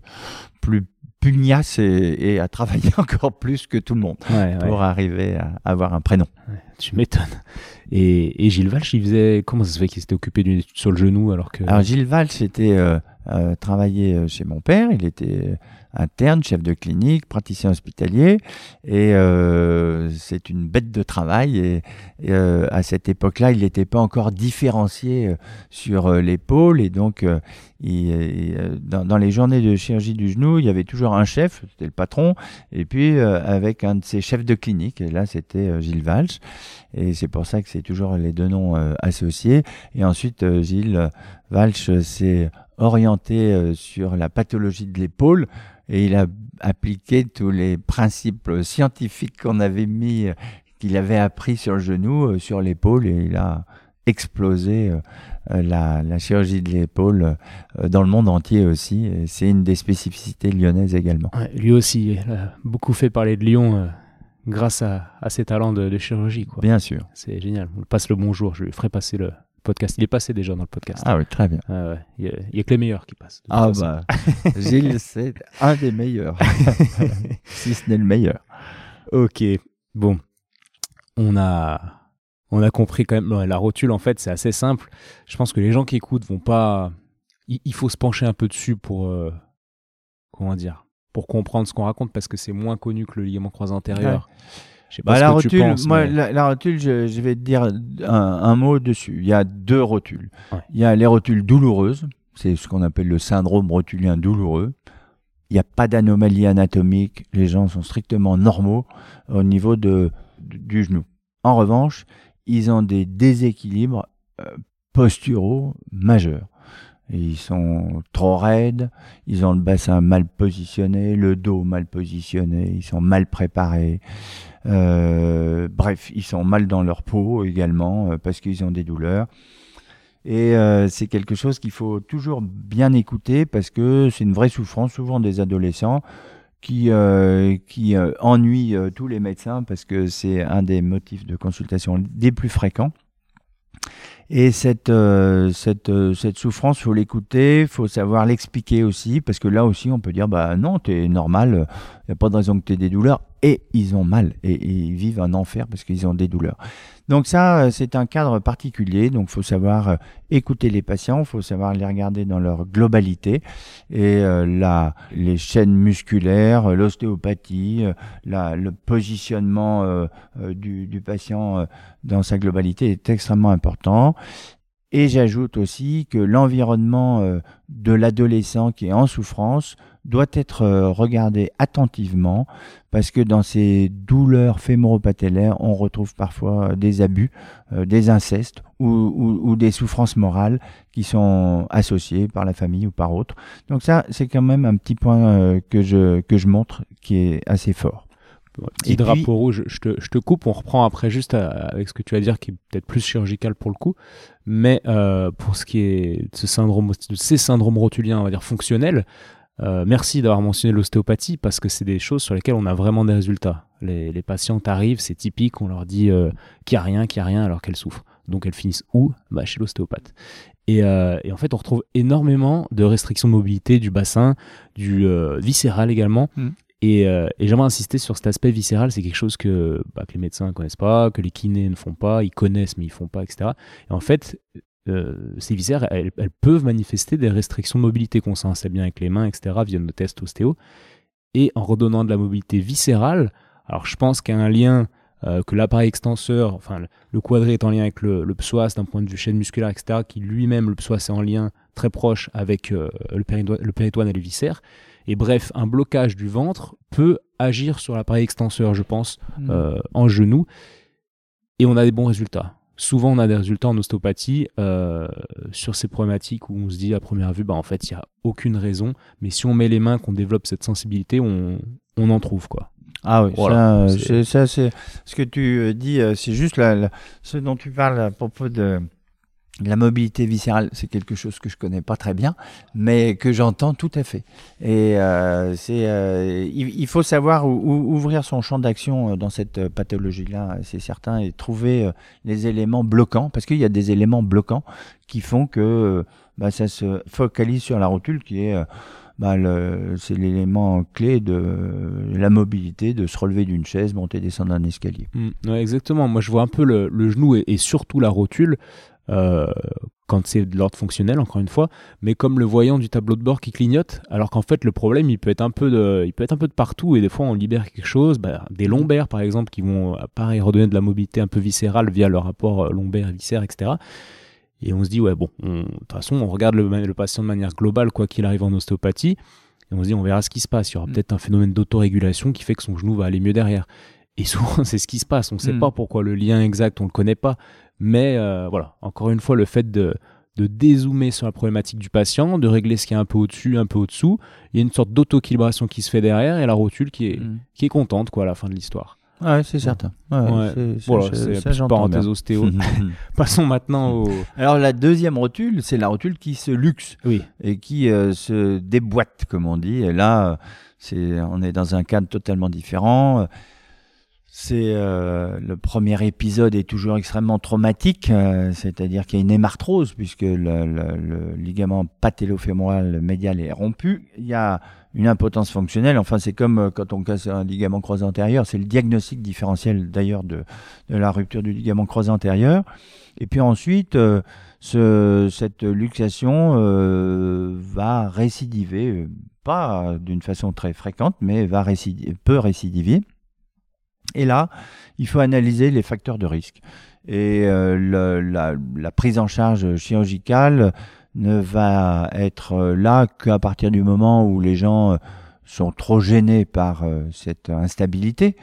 plus pugnace et, et à travailler (laughs) encore plus que tout le monde Ouais, pour arriver à avoir un prénom. Tu m'étonnes. Et, et Gilles Valch, il faisait. Comment ça se fait qu'il s'était occupé d'une étude sur le genou alors que. Alors Gilles Valls était euh, euh, travaillé euh, chez mon père, il était interne, chef de clinique, praticien hospitalier, et euh, c'est une bête de travail. Et, euh, à cette époque-là, il n'était pas encore différencié euh, sur euh, l'épaule, et donc euh, euh, dans, les journées de chirurgie du genou, il y avait toujours un chef, c'était le patron, et puis euh, avec un de ses chefs de clinique, et là c'était euh, Gilles Valls, et c'est pour ça que c'est toujours les deux noms euh, associés. Et ensuite, euh, Gilles Valch euh, s'est orienté euh, sur la pathologie de l'épaule et il a appliqué tous les principes scientifiques qu'on avait mis, euh, qu'il avait appris sur le genou, euh, sur l'épaule et il a explosé la, la chirurgie de l'épaule dans le monde entier aussi. C'est une des spécificités lyonnaises également. Ouais, lui aussi, il a beaucoup fait parler de Lyon euh, grâce à, à ses talents de, de chirurgie. Quoi. Bien sûr. C'est génial. On passe le bonjour. Je lui ferai passer le podcast. Il est passé déjà dans le podcast. Ah oui, très bien. Ouais. Il y a, il y a que les meilleurs qui passent. Ah façon. bah, (laughs) Gilles, c'est un des meilleurs, (laughs) si ce n'est le meilleur. Ok, bon, on a, on a compris quand même. La rotule, en fait, c'est assez simple. Je pense que les gens qui écoutent vont pas. Il, il faut se pencher un peu dessus pour, euh, comment dire, pour comprendre ce qu'on raconte parce que c'est moins connu que le ligament croisé antérieur. Je sais pas Bah, ce la que tu rotule, penses, moi, mais- la, la rotule, je, je vais te dire un, un mot dessus. Il y a deux rotules. Ouais. Il y a les rotules douloureuses, c'est ce qu'on appelle le syndrome rotulien douloureux. Il n'y a pas d'anomalie anatomique, les gens sont strictement normaux au niveau de, du, du genou. En revanche, ils ont des déséquilibres euh, posturaux majeurs. Ils sont trop raides, ils ont le bassin mal positionné, le dos mal positionné, ils sont mal préparés. Euh, bref, ils sont mal dans leur peau également euh, parce qu'ils ont des douleurs. Et euh, c'est quelque chose qu'il faut toujours bien écouter parce que c'est une vraie souffrance, souvent des adolescents qui, qui ennuie tous les médecins parce que c'est un des motifs de consultation des plus fréquents. Et cette, euh, cette, euh, cette souffrance, faut l'écouter, faut savoir l'expliquer aussi, parce que là aussi, on peut dire, bah non, t'es normal, il n'y a pas de raison que tu des douleurs. Et ils ont mal, et, ils vivent un enfer parce qu'ils ont des douleurs. Donc ça, euh, c'est un cadre particulier. Donc, faut savoir euh, écouter les patients, faut savoir les regarder dans leur globalité et euh, la, les chaînes musculaires, l'ostéopathie, le positionnement du, patient dans sa globalité est extrêmement important. Et j'ajoute aussi que l'environnement de l'adolescent qui est en souffrance doit être euh, regardé attentivement parce que dans ces douleurs fémoropatellaires, on retrouve parfois des abus, euh, des incestes ou, des souffrances morales qui sont associées par la famille ou par autre. Donc ça, c'est quand même un petit point euh, que, je, que je montre qui est assez fort. Petit drapeau rouge, je te, je te, coupe, on reprend après juste avec ce que tu vas dire qui est peut-être plus chirurgical pour le coup, mais pour ce qui est de, ce syndrome, de ces syndromes rotuliens, on va dire fonctionnels, euh, merci d'avoir mentionné l'ostéopathie parce que c'est des choses sur lesquelles on a vraiment des résultats. Les, les patientes arrivent, c'est typique, on leur dit euh, qu'il n'y a rien, qu'il n'y a rien alors qu'elles souffrent. Donc elles finissent où? Bah, Chez l'ostéopathe. Et, euh, et, en fait, on retrouve énormément de restrictions de mobilité du bassin, du viscéral également. Mm. Et, et j'aimerais insister sur cet aspect viscéral, c'est quelque chose que, bah, que les médecins ne connaissent pas, que les kinés ne font pas, ils connaissent mais ils font pas, etc. Et en fait, euh, ces viscères, elles, peuvent manifester des restrictions de mobilité qu'on sait bien avec les mains, etc., via nos tests ostéo. Et en redonnant de la mobilité viscérale, alors je pense qu'il y a un lien euh, que l'appareil extenseur, enfin le quadré est en lien avec le, psoas d'un point de vue chaîne musculaire, etc., qui lui-même, le psoas est en lien très proche avec euh, le, péritoine, et les viscères. Et bref, un blocage du ventre peut agir sur l'appareil extenseur, je pense, mmh. en genou. Et on a des bons résultats souvent on a des résultats en ostéopathie euh, sur ces problématiques où on se dit à première vue, bah en fait il n'y a aucune raison, mais si on met les mains, qu'on développe cette sensibilité, on, on en trouve quoi. Ah oui, ça, c'est ce que tu euh, dis, euh, c'est juste la, ce dont tu parles à propos de la mobilité viscérale, c'est quelque chose que je connais pas très bien, mais que j'entends tout à fait. Et euh, c'est, euh, il, faut savoir ouvrir son champ d'action euh, dans cette pathologie-là, c'est certain, et trouver les éléments bloquants, parce qu'il y a des éléments bloquants qui font que bah, ça se focalise sur la rotule, qui est bah, c'est l'élément clé de la mobilité, de se relever d'une chaise, monter, descendre un escalier. Mmh, exactement. Moi, je vois un peu le genou et, surtout la rotule euh, quand c'est de l'ordre fonctionnel, encore une fois, mais comme le voyant du tableau de bord qui clignote, alors qu'en fait le problème il peut être un peu de, il peut être un peu de partout et des fois on libère quelque chose, bah, des lombaires par exemple qui vont pareil redonner de la mobilité un peu viscérale via le rapport euh, lombaire-viscère, etc. Et on se dit ouais bon, de toute façon on regarde le, patient de manière globale quoi qu'il arrive en ostéopathie et on se dit on verra ce qui se passe, il y aura mm. peut-être un phénomène d'autorégulation qui fait que son genou va aller mieux derrière. Et souvent, (laughs) c'est ce qui se passe. On ne sait mm. pas pourquoi le lien exact, on le connaît pas. Mais euh, voilà, encore une fois, le fait de, de dézoomer sur la problématique du patient, de régler ce qui est un peu au-dessus, un peu au-dessous, il y a une sorte d'auto-équilibration qui se fait derrière et la rotule qui est, mm. qui est contente quoi, à la fin de l'histoire. Ouais, c'est certain. Ouais, c'est une parenthèse ostéo. (laughs) (laughs) Passons maintenant au. Alors, la deuxième rotule, c'est la rotule qui se luxe. Oui. Et qui euh, se déboîte, comme on dit. Et là, c'est, on est dans un cadre totalement différent. C'est euh, le premier épisode est toujours extrêmement traumatique, euh, c'est-à-dire qu'il y a une hémarthrose puisque le, ligament patellofémoral médial est rompu. Il y a une impotence fonctionnelle. Enfin, c'est comme euh, quand on casse un ligament croisé antérieur. C'est le diagnostic différentiel d'ailleurs de, la rupture du ligament croisé antérieur. Et puis ensuite, ce, cette luxation va récidiver, pas d'une façon très fréquente, mais va récidiver, peut récidiver. Et là, il faut analyser les facteurs de risque. Et euh, la, prise en charge chirurgicale ne va être là qu'à partir du moment où les gens euh, sont trop gênés par euh, cette instabilité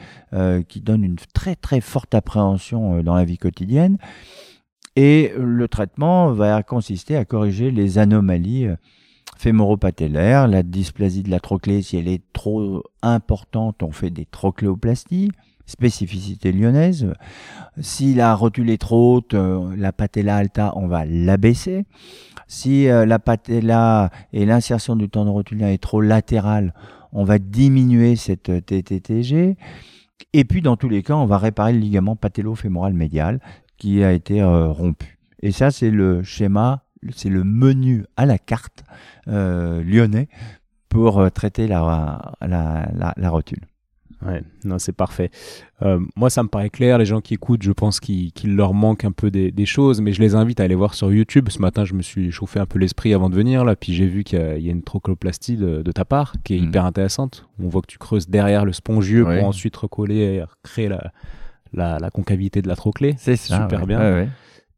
qui donne une très très forte appréhension dans la vie quotidienne. Et le traitement va consister à corriger les anomalies fémoropatellaires, la dysplasie de la trochlée, si elle est trop importante, on fait des trochléoplasties spécificité lyonnaise. Si la rotule est trop haute, euh, la patella alta, on va l'abaisser. Si euh, la patella et l'insertion du tendon rotulien est trop latérale, on va diminuer cette euh, TTTG. Et puis, dans tous les cas, on va réparer le ligament patello-fémoral médial qui a été rompu. Et ça, c'est le schéma, c'est le menu à la carte lyonnais pour traiter la, la rotule. Ouais, non, c'est parfait. Euh, moi, ça me paraît clair. Les gens qui écoutent, je pense qu'il leur manque un peu des, choses, mais je les invite à aller voir sur YouTube. Ce matin, je me suis chauffé un peu l'esprit avant de venir, là, puis j'ai vu qu'il y, a une trochloplastie de, ta part qui est mm. hyper intéressante. On voit que tu creuses derrière le spongieux pour ensuite recoller et créer la, la, concavité de la trochlée. C'est super bien.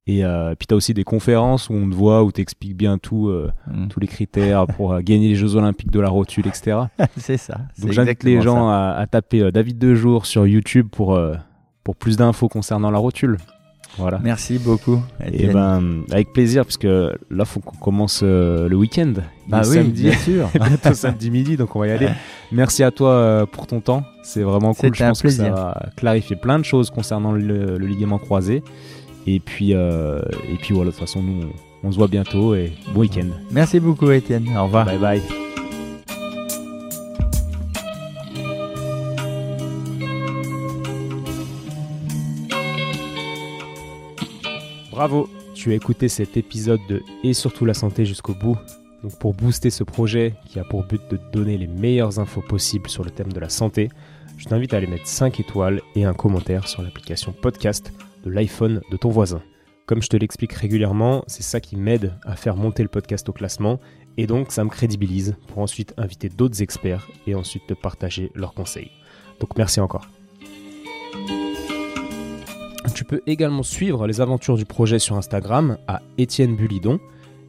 Et euh, puis tu as aussi des conférences où on te voit, où tu expliques bien tout, euh, mm. tous les critères pour euh, gagner les Jeux Olympiques de la rotule, etc. (laughs) c'est ça. Donc j'invite les gens à, à, taper David Dejour sur YouTube pour, pour plus d'infos concernant la rotule. Voilà. Merci beaucoup. Et ben, avec plaisir, parce que là, faut qu'on commence le week-end. Bah oui, samedi, bien sûr. (laughs) bientôt samedi midi, donc on va y aller. (laughs) Merci à toi pour ton temps. C'est vraiment cool. Je pense plaisir. que ça va clarifier plein de choses concernant le, le ligament croisé. Et puis, euh, et puis voilà, de toute façon, nous, on, se voit bientôt et bon week-end. Merci beaucoup, Étienne. Au revoir. Bye bye. Bravo, tu as écouté cet épisode de Et surtout la santé jusqu'au bout. Donc pour booster ce projet qui a pour but de te donner les meilleures infos possibles sur le thème de la santé, je t'invite à aller mettre 5 étoiles et un commentaire sur l'application podcast l'iPhone de ton voisin. Comme je te l'explique régulièrement, c'est ça qui m'aide à faire monter le podcast au classement et donc ça me crédibilise pour ensuite inviter d'autres experts et ensuite te partager leurs conseils. Donc merci encore. Tu peux également suivre les aventures du projet sur Instagram à Étienne Bulidon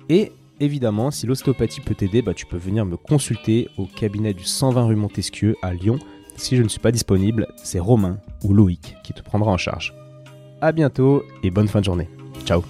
et évidemment si l'ostéopathie peut t'aider, bah, tu peux venir me consulter au cabinet du 120 rue Montesquieu à Lyon. Si je ne suis pas disponible, c'est Romain ou Loïc qui te prendra en charge. À bientôt et bonne fin de journée. Ciao